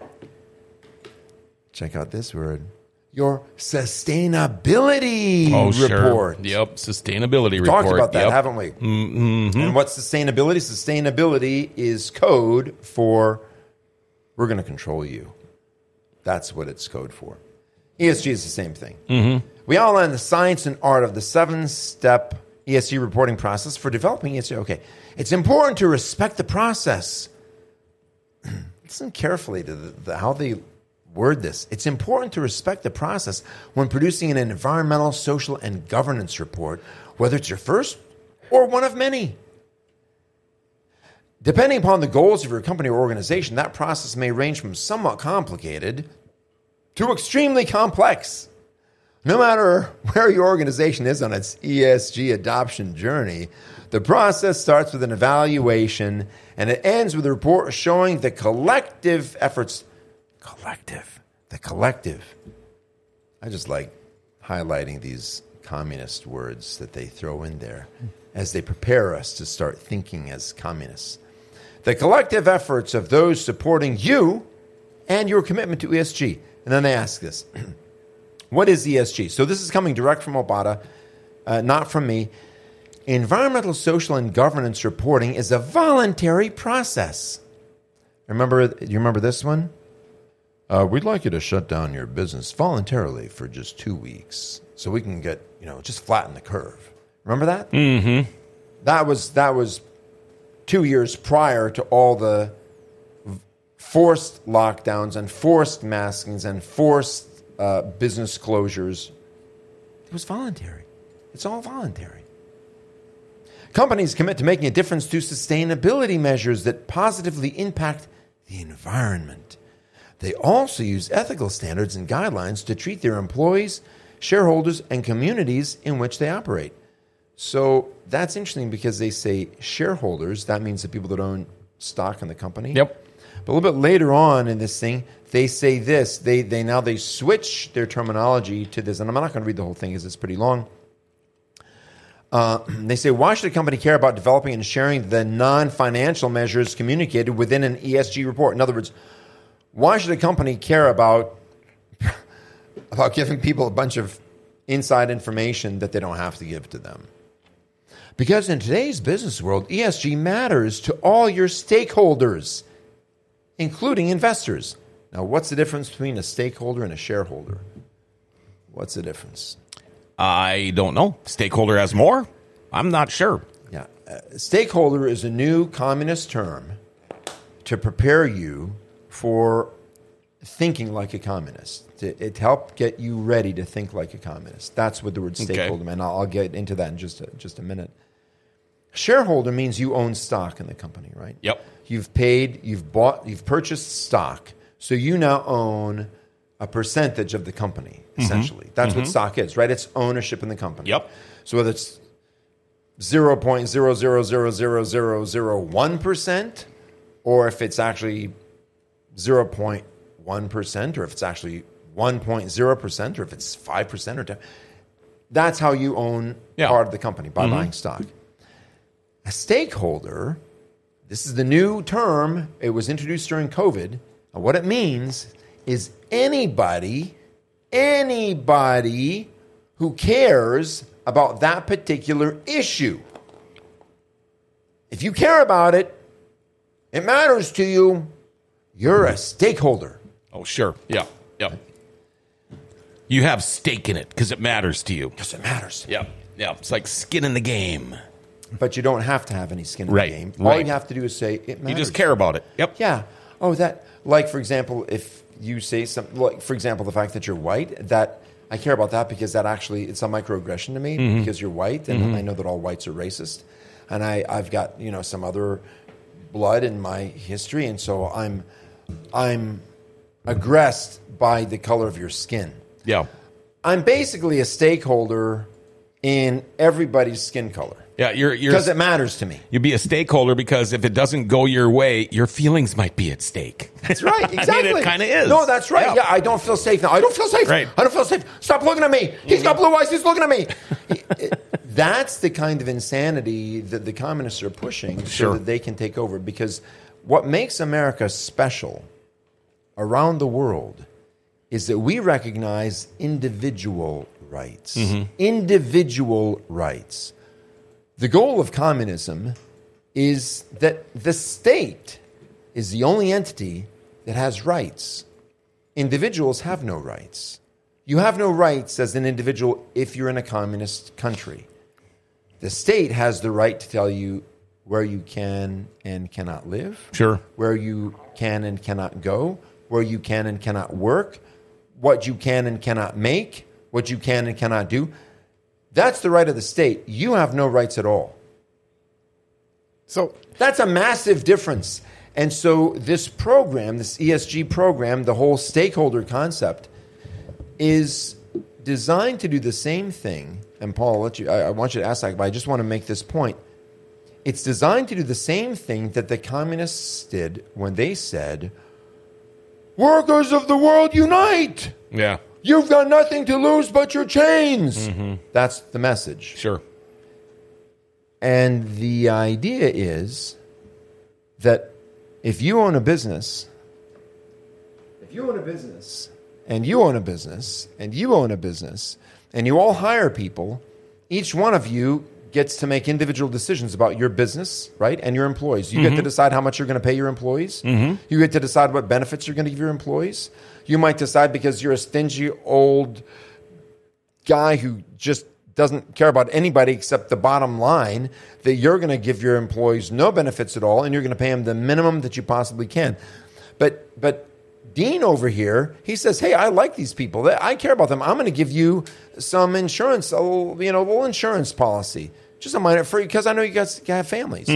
check out this word. Your sustainability Oh, report. sure. Yep. Sustainability We've report. talked about that, yep. haven't we? Mm-hmm. And what's sustainability? Sustainability is code for we're going to control you. That's what it's code for. ESG is the same thing. Mm-hmm. We outline the science and art of the seven step ESG reporting process for developing ESG. Okay. It's important to respect the process. Listen carefully to the, the, how they word this. It's important to respect the process when producing an environmental, social, and governance report, whether it's your first or one of many. Depending upon the goals of your company or organization, that process may range from somewhat complicated to extremely complex. No matter where your organization is on its ESG adoption journey, the process starts with an evaluation and it ends with a report showing the collective efforts. Collective. The collective. I just like highlighting these communist words that they throw in there as they prepare us to start thinking as communists. The collective efforts of those supporting you and your commitment to ESG. And then they ask this What is ESG? So this is coming direct from Obata, uh, not from me. Environmental, social, and governance reporting is a voluntary process. Remember, you remember this one? Uh, we'd like you to shut down your business voluntarily for just two weeks, so we can get you know just flatten the curve. Remember that? Mm-hmm. That was that was two years prior to all the forced lockdowns and forced maskings and forced uh, business closures. It was voluntary. It's all voluntary. Companies commit to making a difference to sustainability measures that positively impact the environment. They also use ethical standards and guidelines to treat their employees, shareholders, and communities in which they operate. So that's interesting because they say shareholders, that means the people that own stock in the company. Yep. But a little bit later on in this thing, they say this. They, they now they switch their terminology to this, and I'm not going to read the whole thing because it's pretty long. Uh, they say, why should a company care about developing and sharing the non financial measures communicated within an ESG report? In other words, why should a company care about, about giving people a bunch of inside information that they don't have to give to them? Because in today's business world, ESG matters to all your stakeholders, including investors. Now, what's the difference between a stakeholder and a shareholder? What's the difference? I don't know. Stakeholder has more? I'm not sure. Yeah. Uh, stakeholder is a new communist term to prepare you for thinking like a communist. It help get you ready to think like a communist. That's what the word stakeholder meant. I'll, I'll get into that in just a, just a minute. Shareholder means you own stock in the company, right? Yep. You've paid, you've bought, you've purchased stock. So you now own a percentage of the company, mm-hmm. essentially. That's what mm-hmm. stock is, right? It's ownership in the company. Yep. So whether it's 0.0000001% or if it's actually 0.1% or if it's actually 1.0% or if it's 5% or 10 that's how you own Yeah. part of the company by mm-hmm. buying stock. A stakeholder, this is the new term, it was introduced during COVID. And what it means is anybody, anybody who cares about that particular issue. If you care about it, it matters to you, you're a stakeholder. Oh, sure. Yeah. Yep. You have stake in it because it matters to you. Yes, it matters. Yep. Yeah. It's like skin in the game. But you don't have to have any skin in Right, the game. All right. you have to do is say it matters. You just care about it. Yep. Yeah. Oh, that like for example, if you say something like for example, the fact that you're white, that I care about that because that actually it's a microaggression to me Mm-hmm. because you're white, and I know that all whites are racist, and I I've got you know some other blood in my history, and so I'm I'm aggressed by the color of your skin. Yeah. I'm basically a stakeholder in everybody's skin color Yeah. You're, because it matters to me. you'd be a stakeholder because if it doesn't go your way, your feelings might be at stake. That's right. Exactly. I mean, it kind of is. No, that's right. Yeah. Yeah. I don't feel safe now. I don't feel safe. Right. I don't feel safe. Stop looking at me. He's got mm-hmm. blue eyes. He's looking at me. that's the kind of insanity that the communists are pushing Sure. so that they can take over. Because what makes America special around the world is that we recognize individual rights. Mm-hmm. Individual rights. The goal of communism is that the state is the only entity that has rights. Individuals have no rights. You have no rights as an individual if you're in a communist country. The state has the right to tell you where you can and cannot live, Sure. where you can and cannot go, where you can and cannot work, what you can and cannot make, what you can and cannot do. That's the right of the state. You have no rights at all. So That's a massive difference. And so, this program, this ESG program, the whole stakeholder concept, is designed to do the same thing. And Paul, I'll let you, I, I want you to ask that, but I just want to make this point. It's designed to do the same thing that the communists did when they said, Workers of the world unite! Yeah. You've got nothing to lose but your chains. Mm-hmm. That's the message. Sure. And the idea is that if you own a business, if you own a business, and you own a business, and you own a business, and you all hire people, each one of you gets to make individual decisions about your business, right? And your employees. You get to mm-hmm. decide how much you're going to pay your employees. Mm-hmm. You get to decide what benefits you're going to give your employees. You might decide because you're a stingy old guy who just doesn't care about anybody except the bottom line that you're going to give your employees no benefits at all and you're going to pay them the minimum that you possibly can but but dean over here he says hey i like these people i care about them i'm going to give you some insurance a little, you know a little insurance policy just a minor free because i know you guys have families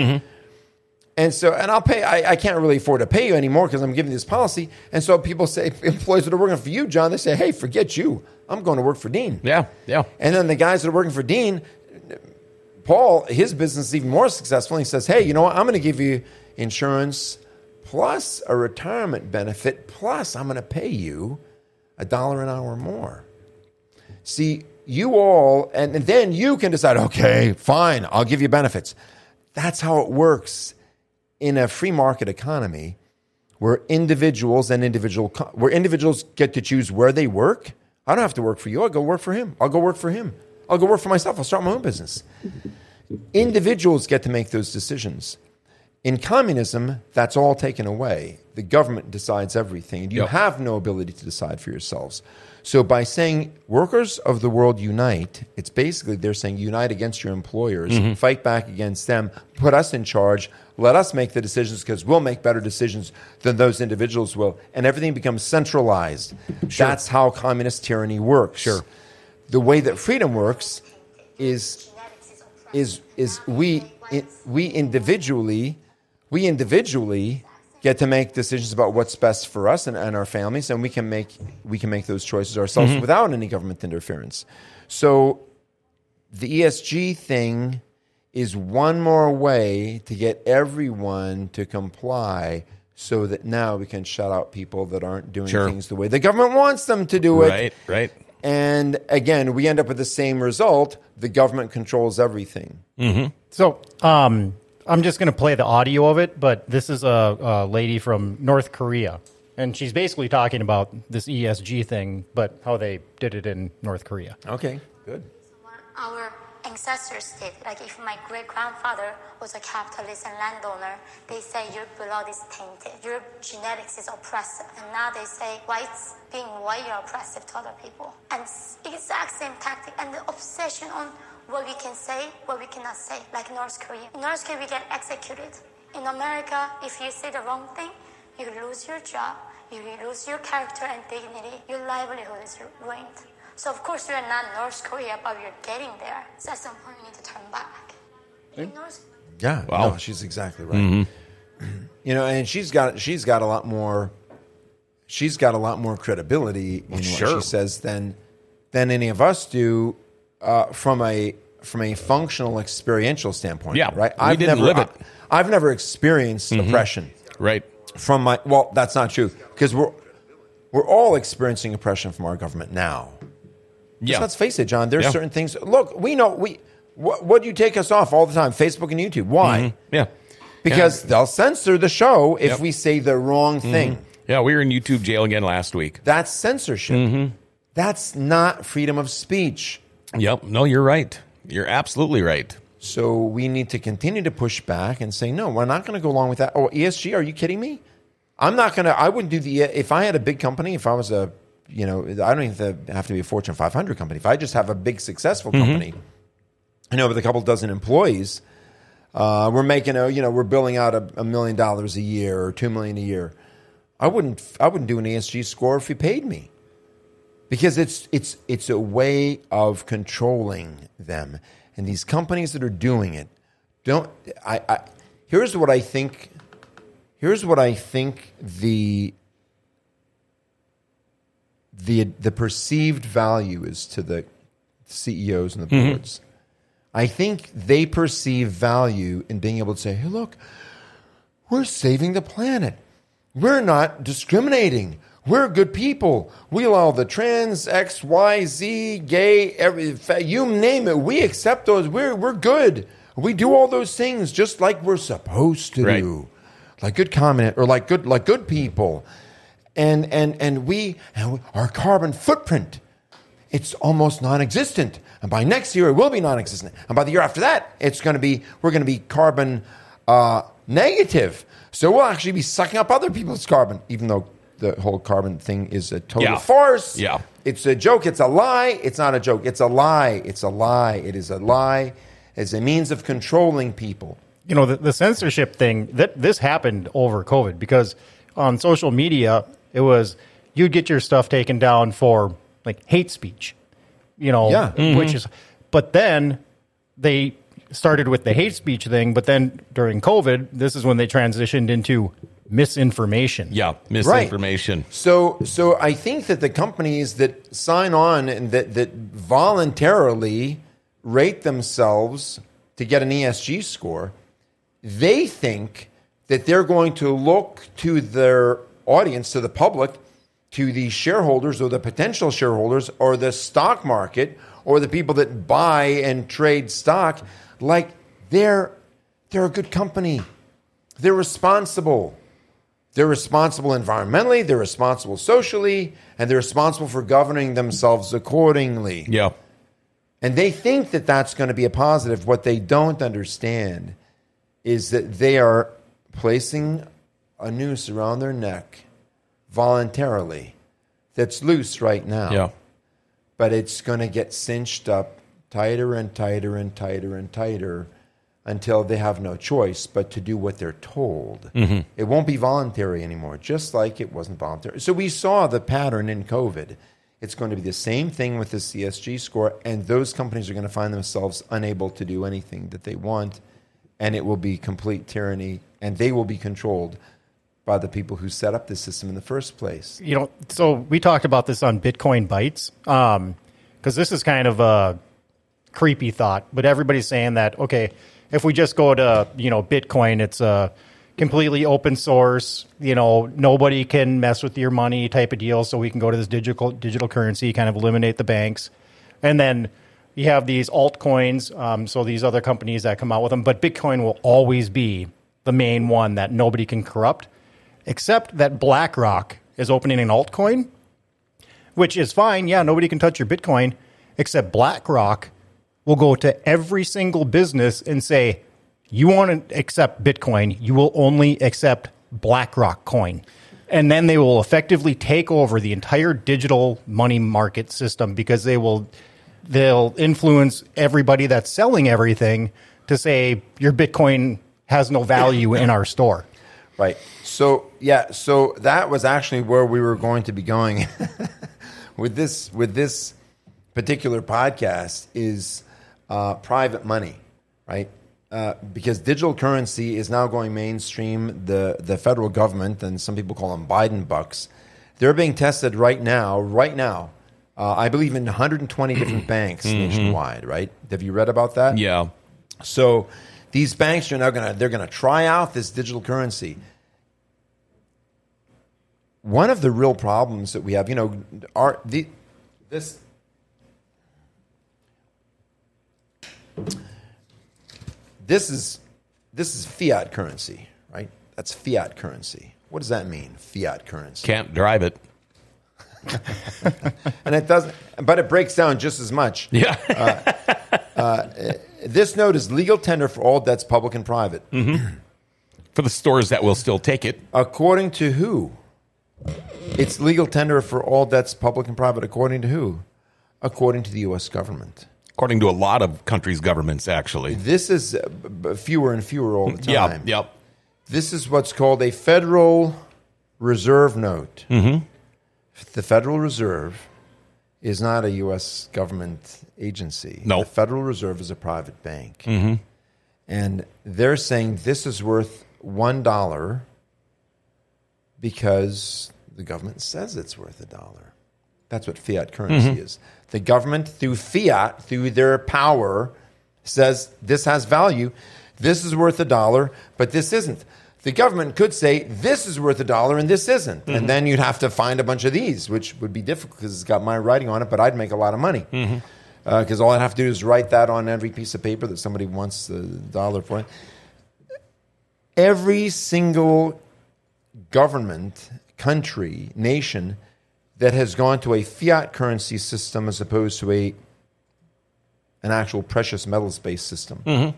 and so, and I'll pay, I, I can't really afford to pay you anymore because I'm giving this policy. And so people say, employees that are working for you, John, they say, hey, forget you. I'm going to work for Dean. Yeah. Yeah. And then the guys that are working for Dean, Paul, his business is even more successful. He says, hey, you know what? I'm going to give you insurance plus a retirement benefit, plus I'm going to pay you a dollar an hour more. See, you all, and, and then you can decide, okay, fine, I'll give you benefits. That's how it works in a free market economy where individuals and individual where individuals get to choose where they work. I don't have to work for you. I'll go work for him. I'll go work for him. I'll go work for myself. I'll start my own business. Individuals get to make those decisions. In communism, that's all taken away. The government decides everything, and you Yep. have no ability to decide for yourselves. So, by saying workers of the world unite, it's basically they're saying unite against your employers, mm-hmm. fight back against them, put us in charge, let us make the decisions because we'll make better decisions than those individuals will, and everything becomes centralized. That's how communist tyranny works. Sure. The way that freedom works is is is we we individually we individually get to make decisions about what's best for us and, and our families and we can make we can make those choices ourselves without any government interference so the ESG thing is one more way to get everyone to comply so that now we can shut out people that aren't doing Sure. things the way the government wants them to do it Right, right. and again, we end up with the same result. The government controls everything. So, um, I'm just going to play the audio of it, but this is a, a lady from North Korea, and she's basically talking about this ESG thing, but how they did it in North Korea. Okay, good. what our ancestors did. Like if my great grandfather was a capitalist and landowner, they say your blood is tainted, your genetics is oppressive. And now they say whites being white are oppressive to other people. And it's exact same tactic and the obsession on what we can say, what we cannot say, like North Korea. In North Korea, we get executed. In America, if you say the wrong thing, you lose your job, you lose your character and dignity, your livelihood is ruined. So of course you're not North Korea, but you're getting there. So at some point you need to turn back. In North Yeah, Wow. no, she's exactly right. Mm-hmm. You know, and she's got she's got a lot more she's got a lot more credibility in Sure. what she says than than any of us do uh, from a from a functional experiential standpoint. Yeah, right. we didn't never live it. I, have never experienced oppression Right. from my. Well, that's not true because we're we're all experiencing oppression from our government now. Just Yeah. let's face it, John. There's Yeah. certain things. Look, we know we. What, what do you take us off all the time? Facebook and YouTube. Why? Yeah. Because they'll censor the show if Yep. Mm-hmm. we say the wrong thing. Yeah, we were in YouTube jail again last week. That's censorship. Mm-hmm. That's not freedom of speech. Yep. No, you're right. You're absolutely right. So we need to continue to push back and say, no, we're not going to go along with that. Oh, ESG, are you kidding me? I'm not going to, I wouldn't do the, if I had a big company, if I was a, you know, I don't even have to be a Fortune 500 company. If I just have a big successful Mm-hmm. company, you know, with a couple dozen employees, uh, we're making a, you know, we're billing out a, a million dollars a year or two million a year. I wouldn't, I wouldn't do an ESG score if you paid me because it's it's it's a way of controlling them and these companies that are doing it don't I, I here's what i think here's what i think the the the perceived value is to the CEOs and the mm-hmm. boards i think they perceive value in being able to say hey look we're saving the planet. We're not discriminating. We're good people. We allow the trans, X, Y, Z, gay, every, you name it. We accept those. We're, we're good. We do all those things just like we're supposed to Right. do, like good comment or like good like good people, and and and we and our carbon footprint it's almost non-existent and by next year it will be non-existent and by the year after that it's going to be we're going to be carbon uh, negative so we'll actually be sucking up other people's carbon even though the whole carbon thing is a total Yeah. farce. Yeah. it's a joke. It's a lie. It's not a joke. It's a lie. It's a lie. It is a lie. As a means of controlling people. You know the, the censorship thing that this happened over covid because on social media it was you'd get your stuff taken down for like hate speech you know Yeah. which mm-hmm. is but then they started with the hate speech thing but then during covid this is when they transitioned into misinformation Yeah. Misinformation. So, so I think that the companies that sign on and that that voluntarily rate themselves to get an ESG score, they think that they're going to look to their audience, to the public, to the shareholders or the potential shareholders or the stock market or the people that buy and trade stock like they're they're a good company. They're responsible. They're responsible environmentally, they're responsible socially, and they're responsible for governing themselves accordingly. Yeah. And they think that that's going to be a positive. What they don't understand is that they are placing a noose around their neck voluntarily that's loose right now. Yeah. But it's going to get cinched up tighter and tighter and tighter and tighter until they have no choice but to do what they're told. Mm-hmm. It won't be voluntary anymore, just like it wasn't voluntary. So we saw the pattern in COVID. It's going to be the same thing with the ESG score, and those companies are going to find themselves unable to do anything that they want, and it will be complete tyranny, and they will be controlled by the people who set up the system in the first place. you know, so we talked about this on Bitcoin Bytes, um, because this is kind of a creepy thought, but everybody's saying that okay, if we just go to you know Bitcoin, it's a completely open source. You know, nobody can mess with your money type of deal. So we can go to this digital digital currency, kind of eliminate the banks, and then you have these altcoins. Um, so these other companies that come out with them, but Bitcoin will always be the main one that nobody can corrupt, except that BlackRock is opening an altcoin which is fine. Yeah, nobody can touch your Bitcoin, except BlackRock will go to every single business and say, you want to accept Bitcoin, you will only accept BlackRock coin. And then they will effectively take over the entire digital money market system because they will they'll influence everybody that's selling everything to say your Bitcoin has no value in our store. Right. So yeah. So that was actually where we were going to be going with this with this particular podcast is uh, private money, right? Uh, because digital currency is now going mainstream. The the federal government and some people call them Biden bucks. They're being tested right now. Right now, uh, I believe in 120 different banks nationwide. Right? Have you read about that? Yeah. So these banks are now going to they're going to try out this digital currency. One of the real problems that we have, you know, are the this this is this is fiat currency, right? That's fiat currency. What does that mean? Fiat currency. Can't drive it. And it doesn't but it breaks down just as much. Yeah. Uh, uh, this note is legal tender for all debts public and private. Mm-hmm. For the stores that will still take it. According to who? It's legal tender for all debts, public and private. According to who? According to the U.S. government. According to a lot of countries' governments, actually. This is uh, fewer and fewer all the time. Yep. This is what's called a Federal Reserve note. Mm-hmm. The Federal Reserve is not a U.S. government agency. No. The Federal Reserve is a private bank. Mm-hmm. And they're saying this is worth $1 because the government says it's worth a dollar. That's what fiat currency is. The government, through fiat, through their power, says this has value. This is worth a dollar, but this isn't. The government could say this is worth a dollar and this isn't. And mm-hmm. then you'd have to find a bunch of these, which would be difficult because it's got my writing on it, but I'd make a lot of money. Mm-hmm. Uh, because all I'd have to do is write that on every piece of paper that somebody wants a dollar for. Every single government, country, nation that has gone to a fiat currency system as opposed to a an actual precious metals based system,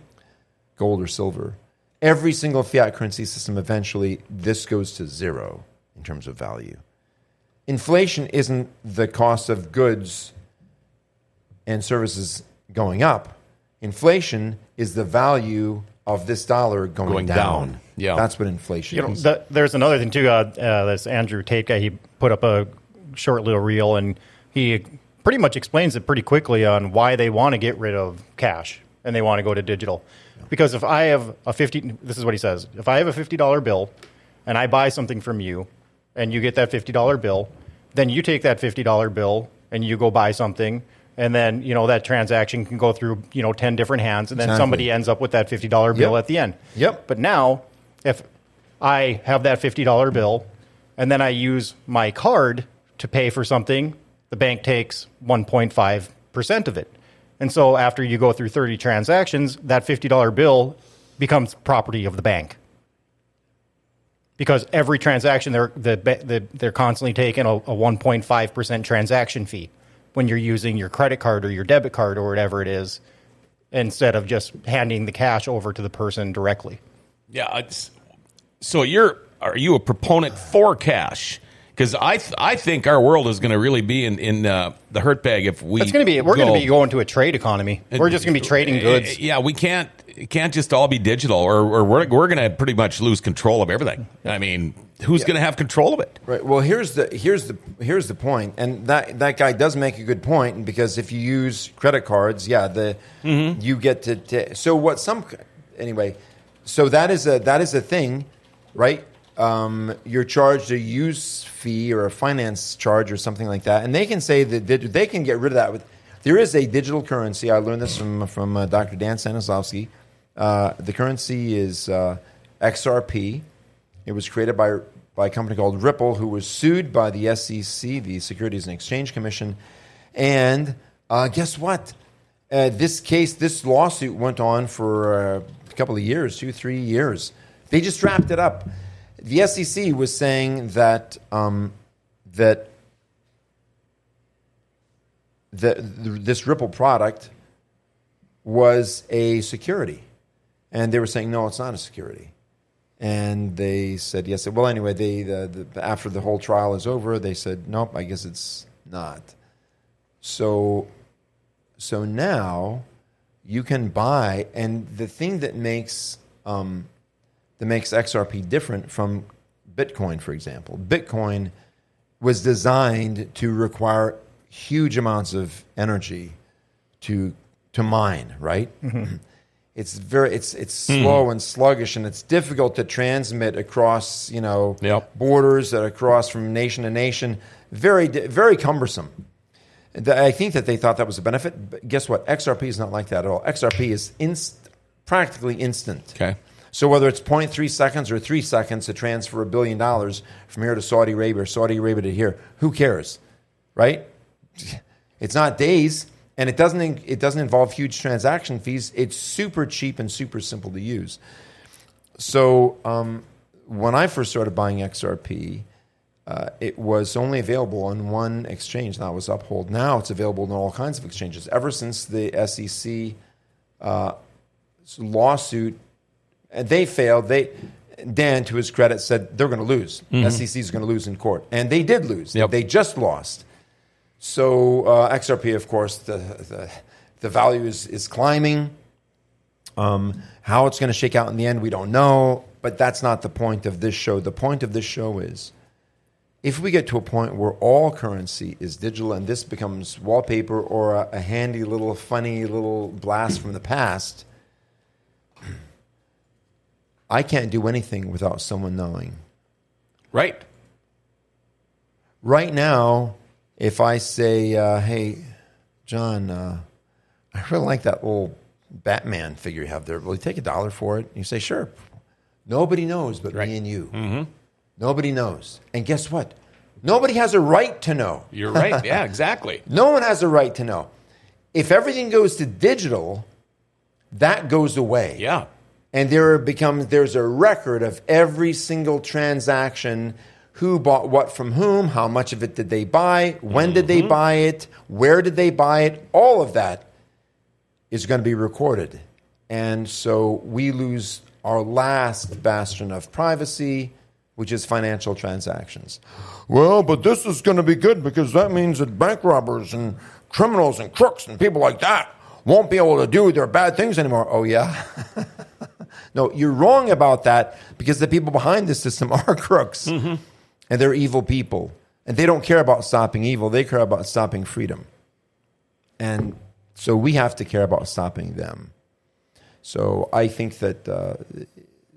gold or silver. Every single fiat currency system eventually this goes to zero in terms of value. Inflation isn't the cost of goods and services going up. Inflation is the value of this dollar going, Going down. down. Yeah. That's what inflation You know, is. the, there's another thing too. Uh, uh, this Andrew Tate guy, he put up a short little reel, and he pretty much explains it pretty quickly on why they want to get rid of cash and they want to go to digital. Because if I have a fifty, this is what he says: if I have a fifty dollar bill and I buy something from you, and you get that fifty dollar bill, then you take that fifty dollar bill and you go buy something. And then you know that transaction can go through you know ten different hands, and then Exactly. somebody ends up with that fifty dollar bill Yep. at the end. Yep. But now, if I have that $50 bill and then I use my card to pay for something, the bank takes 1.5% of it. And so after you go through 30 transactions, that $50 bill becomes property of the bank. Because every transaction, they're, the, the, they're constantly taking a, a 1.5% transaction fee when you're using your credit card or your debit card or whatever it is, instead of just handing the cash over to the person directly. Yeah. So you're are you a proponent for cash? Because I th- I think our world is going to really be in in uh, the hurt bag if we. It's going to be. We're go- going to be going to a trade economy. We're just going to be trading goods. Yeah, we can't it can't just all be digital, or, or we're we're going to pretty much lose control of everything. I mean, who's going to have control of it? Right. Well, here's the here's the here's the point, and that that guy does make a good point because if you use credit cards, yeah, the you get to, to so what some anyway, so that is a that is a thing, right? Um, you're charged a use fee or a finance charge or something like that, and they can say that they, can get rid of that with. There is a digital currency. I learned this from from uh, Dr. Dan Stanislavski. Uh, the currency is uh, XRP. It was created by by a company called Ripple, who was sued by the SEC, the Securities and Exchange Commission. And uh, guess what? Uh, this case, this lawsuit went on for uh, a couple of years, two, three years. They just wrapped it up. The SEC was saying that um, that that this Ripple product was a security, and they were saying no, it's not a security. And they said yes. Well, anyway, they the, the, after the whole trial is over, they said nope. I guess it's not. So, so now you can buy, and the thing that makes um, that makes XRP different from Bitcoin, for example, Bitcoin was designed to require huge amounts of energy to to mine, right? Mm-hmm. It's very it's it's slow and sluggish, and it's difficult to transmit across you know Yep. borders that across from nation to nation. Very very cumbersome. I think that they thought that was a benefit. But guess what? XRP is not like that at all. XRP is inst- practically instant. Okay. So whether it's 0.3 seconds or three seconds to transfer a billion dollars from here to Saudi Arabia or Saudi Arabia to here, who cares, right? It's not days, and it doesn't it doesn't involve huge transaction fees. It's super cheap and super simple to use. So um, when I first started buying XRP, uh, it was only available on one exchange, and that was Uphold. Now it's available on all kinds of exchanges. Ever since the SEC uh, lawsuit, they failed. They Dan, to his credit, said they're going to lose. SEC is going to lose in court, and they did lose. Yep. They just lost. So uh, XRP, of course, the, the the value is is climbing. Um, how it's going to shake out in the end, we don't know. But that's not the point of this show. The point of this show is if we get to a point where all currency is digital and this becomes wallpaper or a, a handy little funny little blast from the past, I can't do anything without someone knowing. Right. Right now, if I say, uh, "Hey, John, uh, I really like that old Batman figure you have there. Will you take a dollar for it?" And You say, "Sure." Nobody knows but me and you. Nobody knows, and guess what? Nobody has a right to know. You're right. Yeah, exactly. No one has a right to know. If everything goes to digital, that goes away. Yeah. And there becomes there's a record of every single transaction, who bought what from whom, how much of it did they buy, when did they mm-hmm. buy it, where did they buy it, all of that is going to be recorded. And so we lose our last bastion of privacy, which is financial transactions. Well, but this is going to be good because that means that bank robbers and criminals and crooks and people like that won't be able to do their bad things anymore. Oh, yeah? no, you're wrong about that because the people behind the system are crooks and they're evil people. And they don't care about stopping evil, they care about stopping freedom. And so we have to care about stopping them. So I think that uh,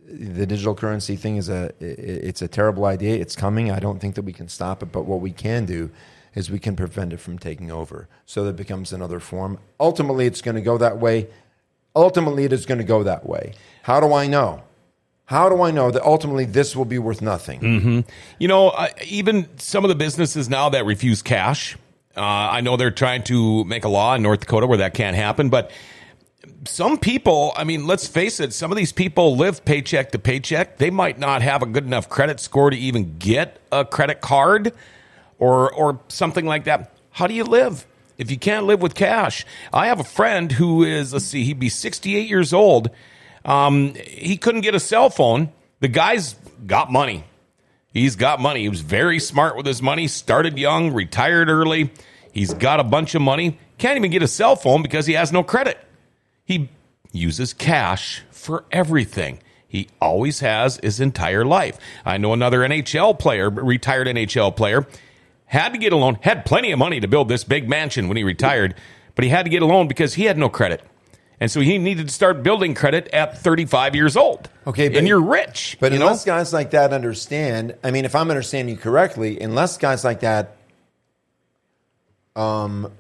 the digital currency thing is a it's a terrible idea. It's coming. I don't think that we can stop it, but what we can do is we can prevent it from taking over. So that it becomes another form. Ultimately, it's going to go that way. Ultimately, it is going to go that way. How do I know? How do I know that ultimately this will be worth nothing? You know, even some of the businesses now that refuse cash, Uh, I know they're trying to make a law in North Dakota where that can't happen, but some people, I mean, let's face it, some of these people live paycheck to paycheck. They might not have a good enough credit score to even get a credit card or or something like that. How do you live if you can't live with cash? I have a friend who is, let's see, he'd be 68 years old. Um, he couldn't get a cell phone. The guy's got money. He's got money. He was very smart with his money, started young, retired early. He's got a bunch of money. Can't even get a cell phone because he has no credit. He uses cash for everything. He always has his entire life. I know another NHL player, retired NHL player, had to get a loan, had plenty of money to build this big mansion when he retired, but he had to get a loan because he had no credit. And so he needed to start building credit at 35 years old. Okay, but- and you're rich. But you know? unless guys like that understand, I mean, if I'm understanding you correctly, unless guys like that um,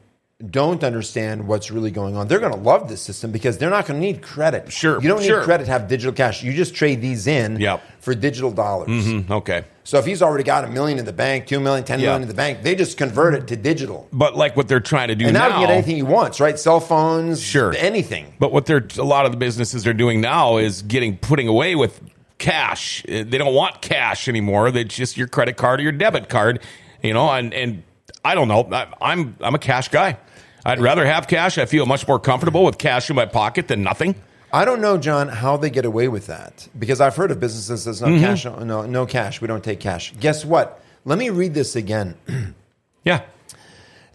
don't understand what's really going on, they're going to love this system because they're not going to need credit. Sure, You don't sure. need credit to have digital cash. You just trade these in Yep. for digital dollars. Mhm, okay. So if he's already got a million in the bank, two million, ten million Yeah. in the bank, they just convert it to digital. But like what they're trying to do And now, now, get anything he wants, right? Cell phones, Sure. anything. But what they're a lot of the businesses are doing now is getting putting away with cash. Uh, They don't want cash anymore. They just your credit card or your debit card, you know. And and I don't know. I, I'm I'm a cash guy. I'd rather have cash. I feel much more comfortable with cash in my pocket than nothing. I don't know, John, how they get away with that because I've heard of businesses that says Mm-hmm. no cash, no no cash. We don't take cash. Guess what? Let me read this again. Yeah.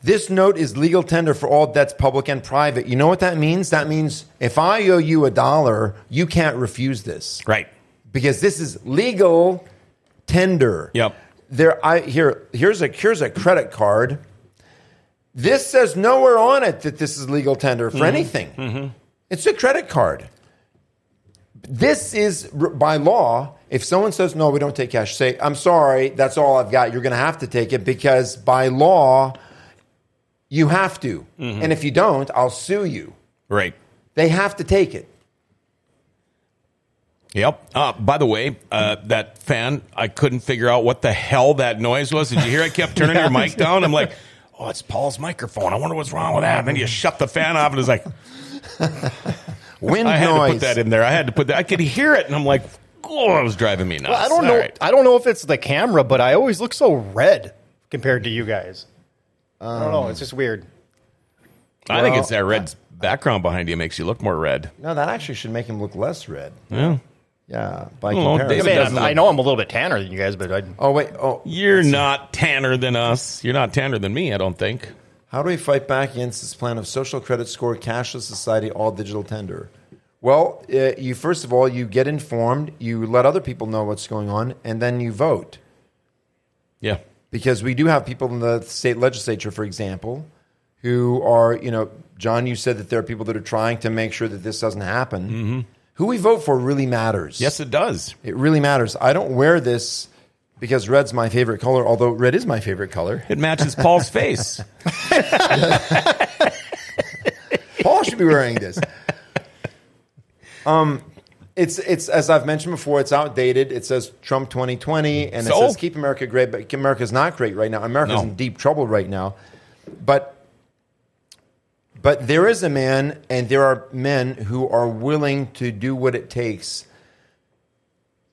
This note is legal tender for all debts, public and private. You know what that means? That means if I owe you a dollar, you can't refuse this Right. because this is legal tender. Yep. There, I here. Here's a here's a credit card. This says nowhere on it that this is legal tender for anything. It's a credit card. This is by law. If someone says no, we don't take cash, say I'm sorry. That's all I've got. You're going to have to take it because by law, you have to. And if you don't, I'll sue you. Right. They have to take it. Yep. Uh, by the way, uh, that fan, I couldn't figure out what the hell that noise was. Did you hear? I kept turning your mic down. I'm like, oh, it's Paul's microphone. I wonder what's wrong with that. And then you shut the fan off, and it's like, Wind noise. I had noise. to put that in there. I had to put that. I could hear it, and I'm like, oh, it was driving me nuts. Well, I don't All know. right. I don't know if it's the camera, but I always look so red compared to you guys. I don't know. It's just weird. I think Well, it's that red background behind you makes you look more red. No, that actually should make him look less red. Yeah. Yeah, by Well, comparison. I, David mean, doesn't I know I'm a little bit tanner than you guys, but I, Oh wait. Oh, You're not tanner than us. You're not tanner than me, I don't think. How do we fight back against this plan of social credit score, cashless society, all digital tender? Well, uh, you first of all you get informed, you let other people know what's going on, and then you vote. Yeah. Because we do have people in the state legislature, for example, who are, you know, John, you said that there are people that are trying to make sure that this doesn't happen. Who we vote for really matters. Yes, it does. It really matters. I don't wear this because red's my favorite color, although red is my favorite color. It matches Paul's face. Paul should be wearing this. Um, it's it's as I've mentioned before. It's outdated. It says Trump 2020, and it So? says keep America great, but America's not great right now. America's No. in deep trouble right now. But but there is a man, and there are men who are willing to do what it takes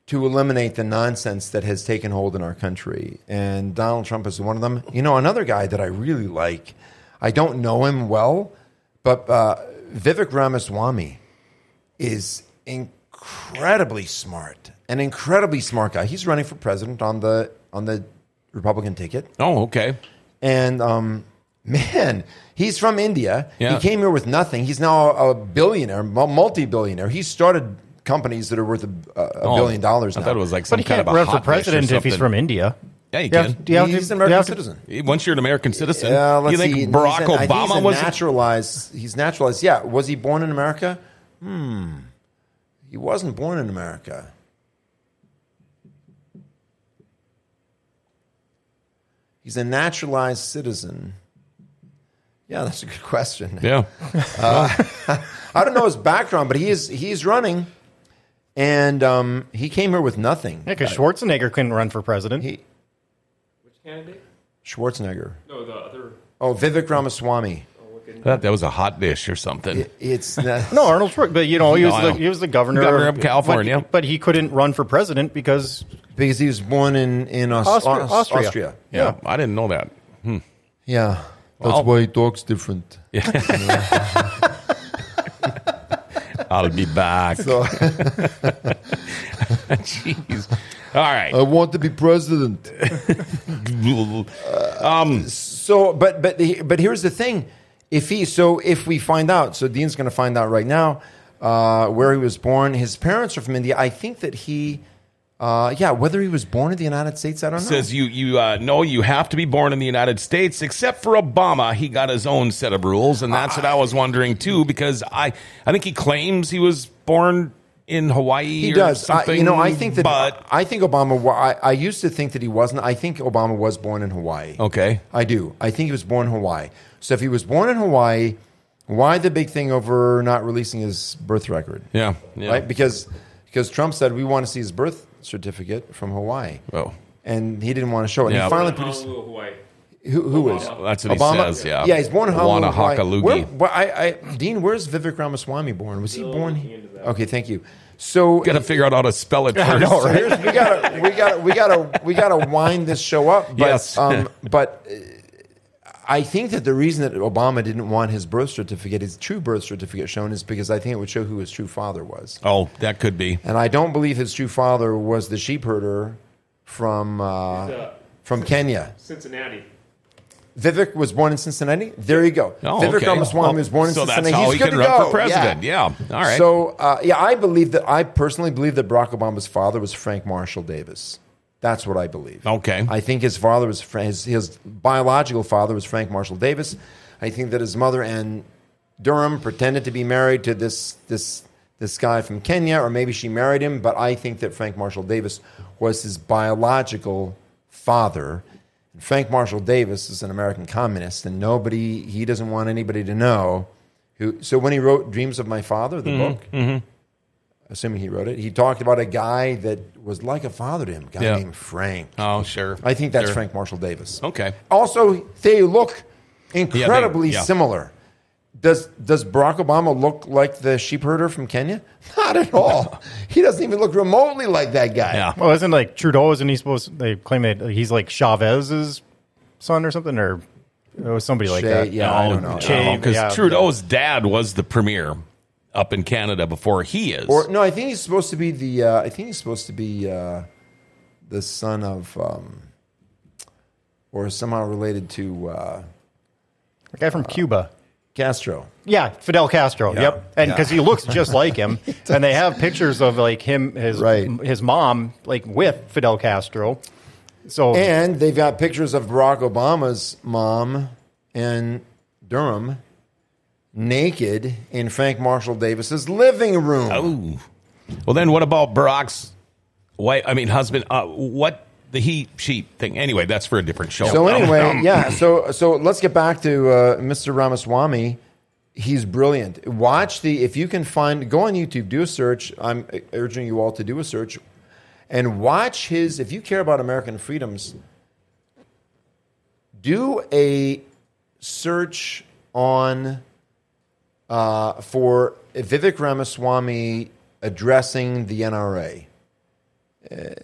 to eliminate the nonsense that has taken hold in our country. And Donald Trump is one of them. You know, another guy that I really like, I don't know him well, but uh, Vivek Ramaswamy is incredibly smart, an incredibly smart guy. He's running for president on the on the Republican ticket. Oh, okay. And um, man, he's from India. Yeah. He came here with nothing. He's now a billionaire, multi billionaire. He started companies that are worth a, a a Oh, billion dollars I now. thought it was like some but he kind can't of a run for hot dish or president if he's from India. Yeah, you You can. do you he's an American citizen. Once you're an American citizen, Yeah, let's you think see. Barack He's an- I he's Obama a was? naturalized. He's naturalized. Yeah, was he born in America? Hmm, he wasn't born in America. He's a naturalized citizen. Yeah, that's a good question. Yeah. I don't know his background, but he is he's running, and um, he came here with nothing. Yeah, because Schwarzenegger couldn't run for president. He Which candidate? Schwarzenegger. No, the other Oh, Vivek Ramaswamy. That, that was a hot dish or something. It- It's not, No, Arnold Schwarzenegger, but you know he No, was I the, know. he was the governor, Governor of California. but, but he couldn't run for president because because he was born in in Aus- Austria- Aus- Austria. Austria. yeah, I didn't know that. Yeah, that's Well- why he talks different. I'll be back. So Jeez. All right. I want to be president. Um, So, but but but here's the thing: if he so if we find out, so Dean's going to find out right now uh, where he was born. His parents are from India. I think that he, uh, yeah, whether he was born in the United States, I don't know. says you you uh, know you have to be born in the United States, except for Obama. He got his own set of rules, and that's what I was wondering too. Because I I think he claims he was born in Hawaii. he or does. I, you know, I think that but I think Obama. I, I used to think that he wasn't. I think Obama was born in Hawaii. okay. I do. I think he was born in Hawaii. So if he was born in Hawaii, why the big thing over not releasing his birth record? Yeah. yeah. Right? Because because Trump said we want to see his birth certificate from Hawaii. Oh. And he didn't want to show it. And Yeah. he finally Honolulu, produced Hawaii. who, who was That's what he says, yeah. Yeah, he's born in Honolulu. Hawaii. Wanahakalugi. Where, where, I, I, Dean, where's Vivek Ramaswamy born? Was he born? looking into that. Okay, thank you. So Got to figure out how to spell it first. I know, right? here's, we gotta we gotta we gotta we gotta wind this show up. But, Yes. um, but uh, I think that the reason that Obama didn't want his birth certificate, his true birth certificate, shown is because I think it would show who his true father was. Oh, that could be. And I don't believe his true father was the sheep herder from uh, He's, uh, from Kenya. Cincinnati. Vivek was born in Cincinnati. There you go. Oh, Vivek okay. Ramaswamy was born in so Cincinnati. that's how He's he good can to run go. for president. Yeah. All right. So uh, yeah, I believe that. I personally believe that Barack Obama's father was Frank Marshall Davis. That's what I believe. Okay. I think his father was his, his biological father was Frank Marshall Davis. I think that his mother Ann Durham pretended to be married to this this this guy from Kenya, or maybe she married him. But I think that Frank Marshall Davis was his biological father. And Frank Marshall Davis is an American communist, and nobody he doesn't want anybody to know. Who, so when he wrote Dreams of My Father, the mm-hmm. book, mm-hmm. Assuming he wrote it, he talked about a guy that was like a father to him, a guy Yeah. named Frank. oh, sure. I think that's Sure. Frank Marshall Davis. Okay. Also, they look incredibly yeah. similar. Does does Barack Obama look like the sheep herder from Kenya? Not at all. he doesn't even look remotely like that guy. Yeah. well, isn't like Trudeau? Isn't he supposed? They claim that he's like Chavez's son or something, or it was somebody like Che- that. yeah, I don't know. Che- Because yeah. Trudeau's dad was the premier up in Canada before he is. Or no, I think he's supposed to be the. Uh, I think he's supposed to be uh, the son of, um, or somehow related to uh, the guy from Cuba. Castro. Yeah, Fidel Castro. Yeah. Yep, and because he looks just like him, and they have pictures of like him, his Right. his mom, like with Fidel Castro. So And they've got pictures of Barack Obama's mom Ann Durham naked in Frank Marshall Davis's living room. Oh. Well, then what about Barack's wife? I mean, husband. Uh, what the he she thing? Anyway, that's for a different show. So anyway, um, yeah. So so let's get back to uh, Mr. Ramaswamy. He's brilliant. Watch the if you can find go on YouTube, do a search. I'm urging you all to do a search and watch his. If you care about American freedoms, do a search on uh, for Vivek Ramaswamy addressing the NRA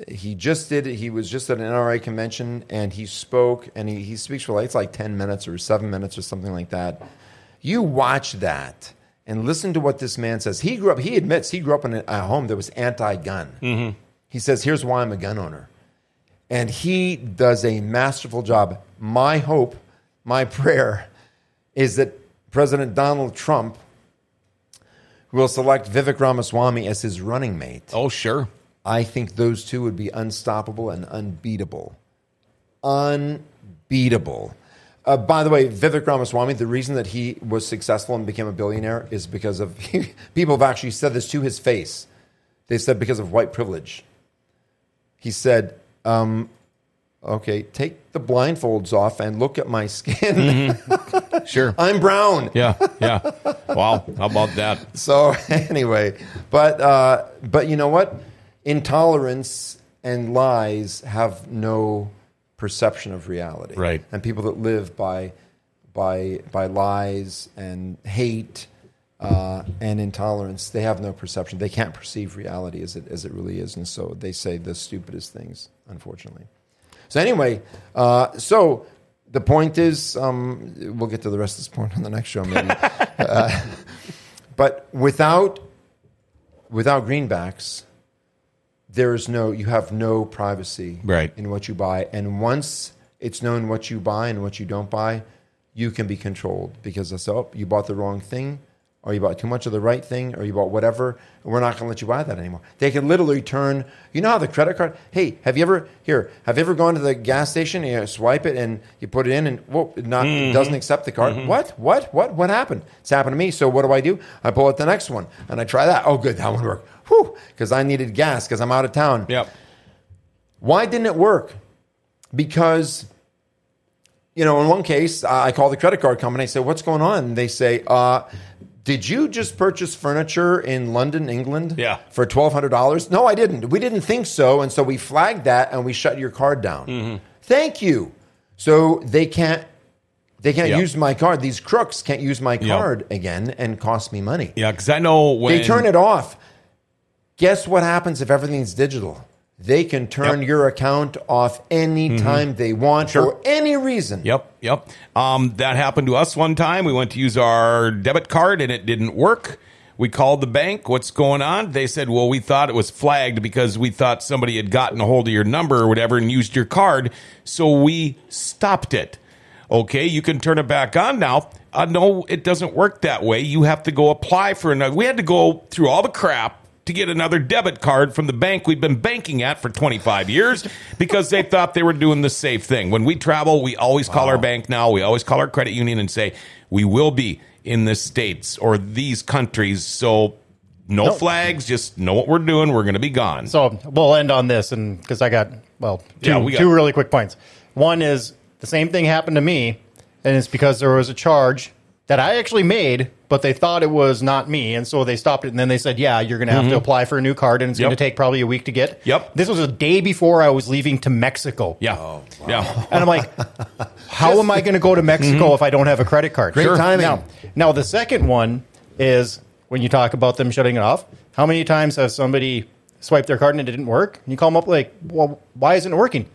he just did he was just at an NRA convention and he spoke and he, he speaks for like it's like 10 minutes or 7 minutes or something like that. You watch that and listen to what this man says. He grew up he admits he grew up in a, a home that was anti-gun. He says here's why i'm a gun owner. And he does a masterful job. My hope my prayer is that president donald trump will select vivek ramaswamy as his running mate Oh, sure. I think those two would be unstoppable and unbeatable. Unbeatable. Uh, by the way, Vivek Ramaswamy, the reason that he was successful and became a billionaire is because of people have actually said this to his face. They said because of white privilege. He said, um, okay, take the blindfolds off and look at my skin. Sure. I'm brown. Yeah. Yeah. Wow. How about that? So anyway, but uh, but you know what? Intolerance and lies have no perception of reality. Right. And people that live by by by lies and hate uh, and intolerance. They have no perception. They can't perceive reality as it as it really is, and so they say the stupidest things. Unfortunately. So anyway, uh, so the point is, um, we'll get to the rest of this point on the next show, maybe. uh, but without without greenbacks, there's no you have no privacy Right. in what you buy, and once it's known what you buy and what you don't buy, you can be controlled because it's oh you bought the wrong thing, or you bought too much of the right thing, or you bought whatever. and We're not going to let you buy that anymore. They can literally turn. You know how the credit card? Hey, have you ever here? Have you ever gone to the gas station and you swipe it and you put it in and whoa, it not it doesn't accept the card? What? What? What? What happened? It's happened to me. So what do I do? I pull out the next one and I try that. Oh, good, that one worked. Whew, because I needed gas because I'm out of town. Yep. Why didn't it work? Because, you know, in one case, I call the credit card company. I say, "What's going on?" And they say, uh, "Did you just purchase furniture in London, England, Yeah. for twelve hundred dollars?" No, I didn't. We didn't think so, and so we flagged that and we shut your card down. Mm-hmm. Thank you. So they can't. They can't Yep. use my card. These crooks can't use my Yep. card again and cost me money. Yeah, because I know when They turn it off. Guess what happens if everything's digital? They can turn Yep. your account off anytime they want for any reason. Yep, yep. Um, that happened to us one time. We went to use our debit card and it didn't work. We called the bank. What's going on? They said, well, we thought it was flagged because we thought somebody had gotten a hold of your number or whatever and used your card. So we stopped it. Okay, you can turn it back on now. Uh, no, it doesn't work that way. You have to go apply for another. We had to go through all the crap to get another debit card from the bank we've been banking at for 25 years because they thought they were doing the safe thing. When we travel, we always call our bank now. We always call our credit union and say, we will be in the States or these countries. So no, flags, just know what we're doing. We're going to be gone. So we'll end on this, and because I got well, two, Yeah, we got- two really quick points. One is the same thing happened to me, and it's because there was a charge that I actually made, but they thought it was not me, and so they stopped it. And then they said, "Yeah, you're going to have to apply for a new card, and it's going Mm-hmm. To take probably a week to get." Yep. This was a day before I was leaving to Mexico. yeah. Yeah. And I'm like, how am I going to go to Mexico if I don't have a credit card? Great Sure. timing. Now, now, the second one is when you talk about them shutting it off. How many times has somebody swiped their card and it didn't work? And you call them up like, well, why isn't it working?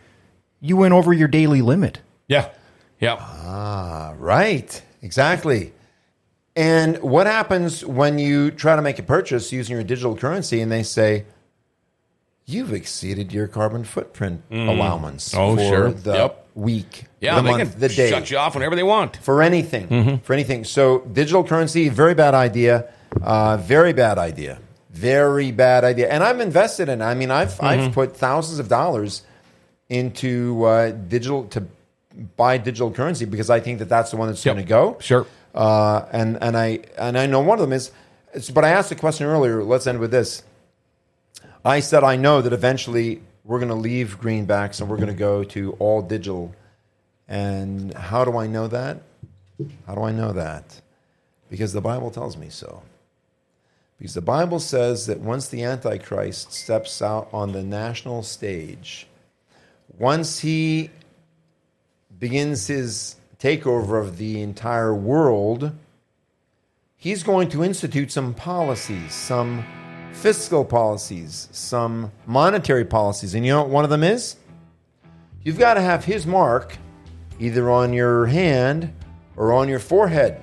You went over your daily limit. Yeah. Yeah. Ah, right. Exactly. And what happens when you try to make a purchase using your digital currency and they say, you've exceeded your carbon footprint allowance Oh, for sure. the Yep. week, Yeah, the they month, the day. shut you off whenever they want. for anything. For anything. So digital currency, very bad idea. Uh, very bad idea. Very bad idea. And I'm invested in. it. I mean, I've I've put thousands of dollars into uh, digital to buy digital currency because I think that that's the one that's Yep. going to go. Sure. Uh, and and I and I know one of them is. But I asked a question earlier. Let's end with this. I said I know that eventually we're going to leave greenbacks and we're going to go to all digital. And how do I know that? How do I know that? Because the Bible tells me so. Because the Bible says that once the Antichrist steps out on the national stage, once he begins his takeover of the entire world, he's going to institute some policies, some fiscal policies, some monetary policies. And you know what one of them is? You've got to have his mark either on your hand or on your forehead.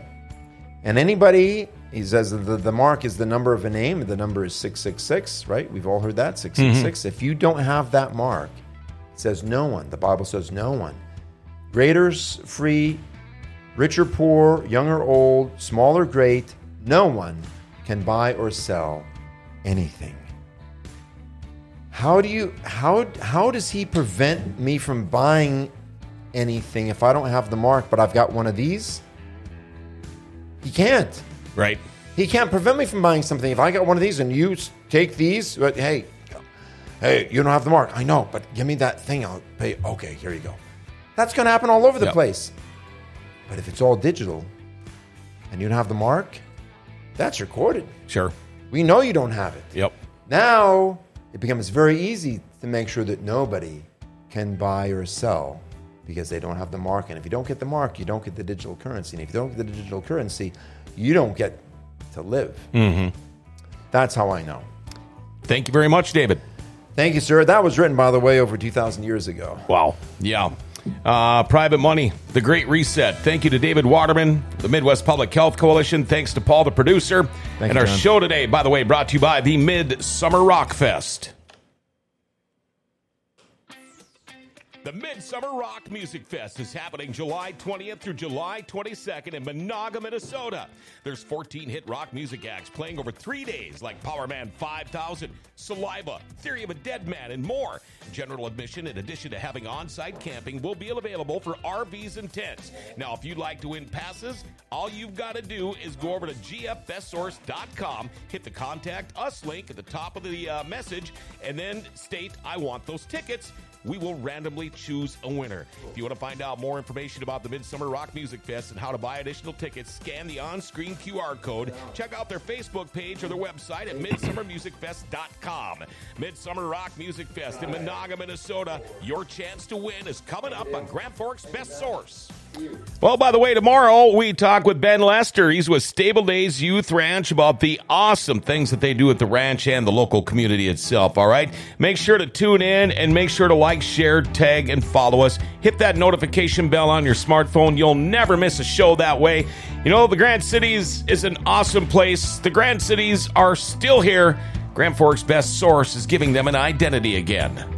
And anybody, he says the, the mark is the number of a name, the number is 666, right? We've all heard that, 666. Mm-hmm. If you don't have that mark, it says no one. The Bible says no one. Greater, s- free, rich or poor, young or old, small or great, no one can buy or sell anything. How do you how how does he prevent me from buying anything if I don't have the mark but I've got one of these? He can't. Right. He can't prevent me from buying something if I got one of these and you take these. But hey, hey, you don't have the mark. I know, but give me that thing. I'll pay. Okay, here you go. That's going to happen all over the Yep. place. But if it's all digital and you don't have the mark, that's recorded. Sure. We know you don't have it. Yep. Now it becomes very easy to make sure that nobody can buy or sell because they don't have the mark. And if you don't get the mark, you don't get the digital currency. And if you don't get the digital currency, you don't get to live. Mm-hmm. That's how I know. Thank you very much, David. Thank you, sir. That was written, by the way, over 2,000 years ago. Wow. Yeah. Uh, private money, the Great Reset. Thank you to David Waterman, the Midwest Public Health Coalition. Thanks to Paul, the producer. Thank and you, our John. show today, by the way, brought to you by the Midsummer Rock Fest. The Midsummer Rock Music Fest is happening July 20th through July 22nd in Menahga, Minnesota. There's 14 hit rock music acts playing over three days like Powerman 5000, Saliva, Theory of a Deadman, and more. General admission, in addition to having on site camping, will be available for RVs and tents. Now, if you'd like to win passes, all you've got to do is go over to gfbestsource.com, hit the contact us link at the top of the uh, message, and then state, I want those tickets we will randomly choose a winner. If you want to find out more information about the Midsummer Rock Music Fest and how to buy additional tickets, scan the on screen QR code. Check out their Facebook page or their website at midsummermusicfest.com. Midsummer Rock Music Fest in Menahga, Minnesota. Your chance to win is coming up on Grand Forks Best Source. Well, by the way, tomorrow we talk with Ben Lester. He's with Stable Days Youth Ranch about the awesome things that they do at the ranch and the local community itself. All right. Make sure to tune in and make sure to like, share, tag, and follow us. Hit that notification bell on your smartphone. You'll never miss a show that way. You know, the Grand Cities is an awesome place. The Grand Cities are still here. Grand Forks Best Source is giving them an identity again.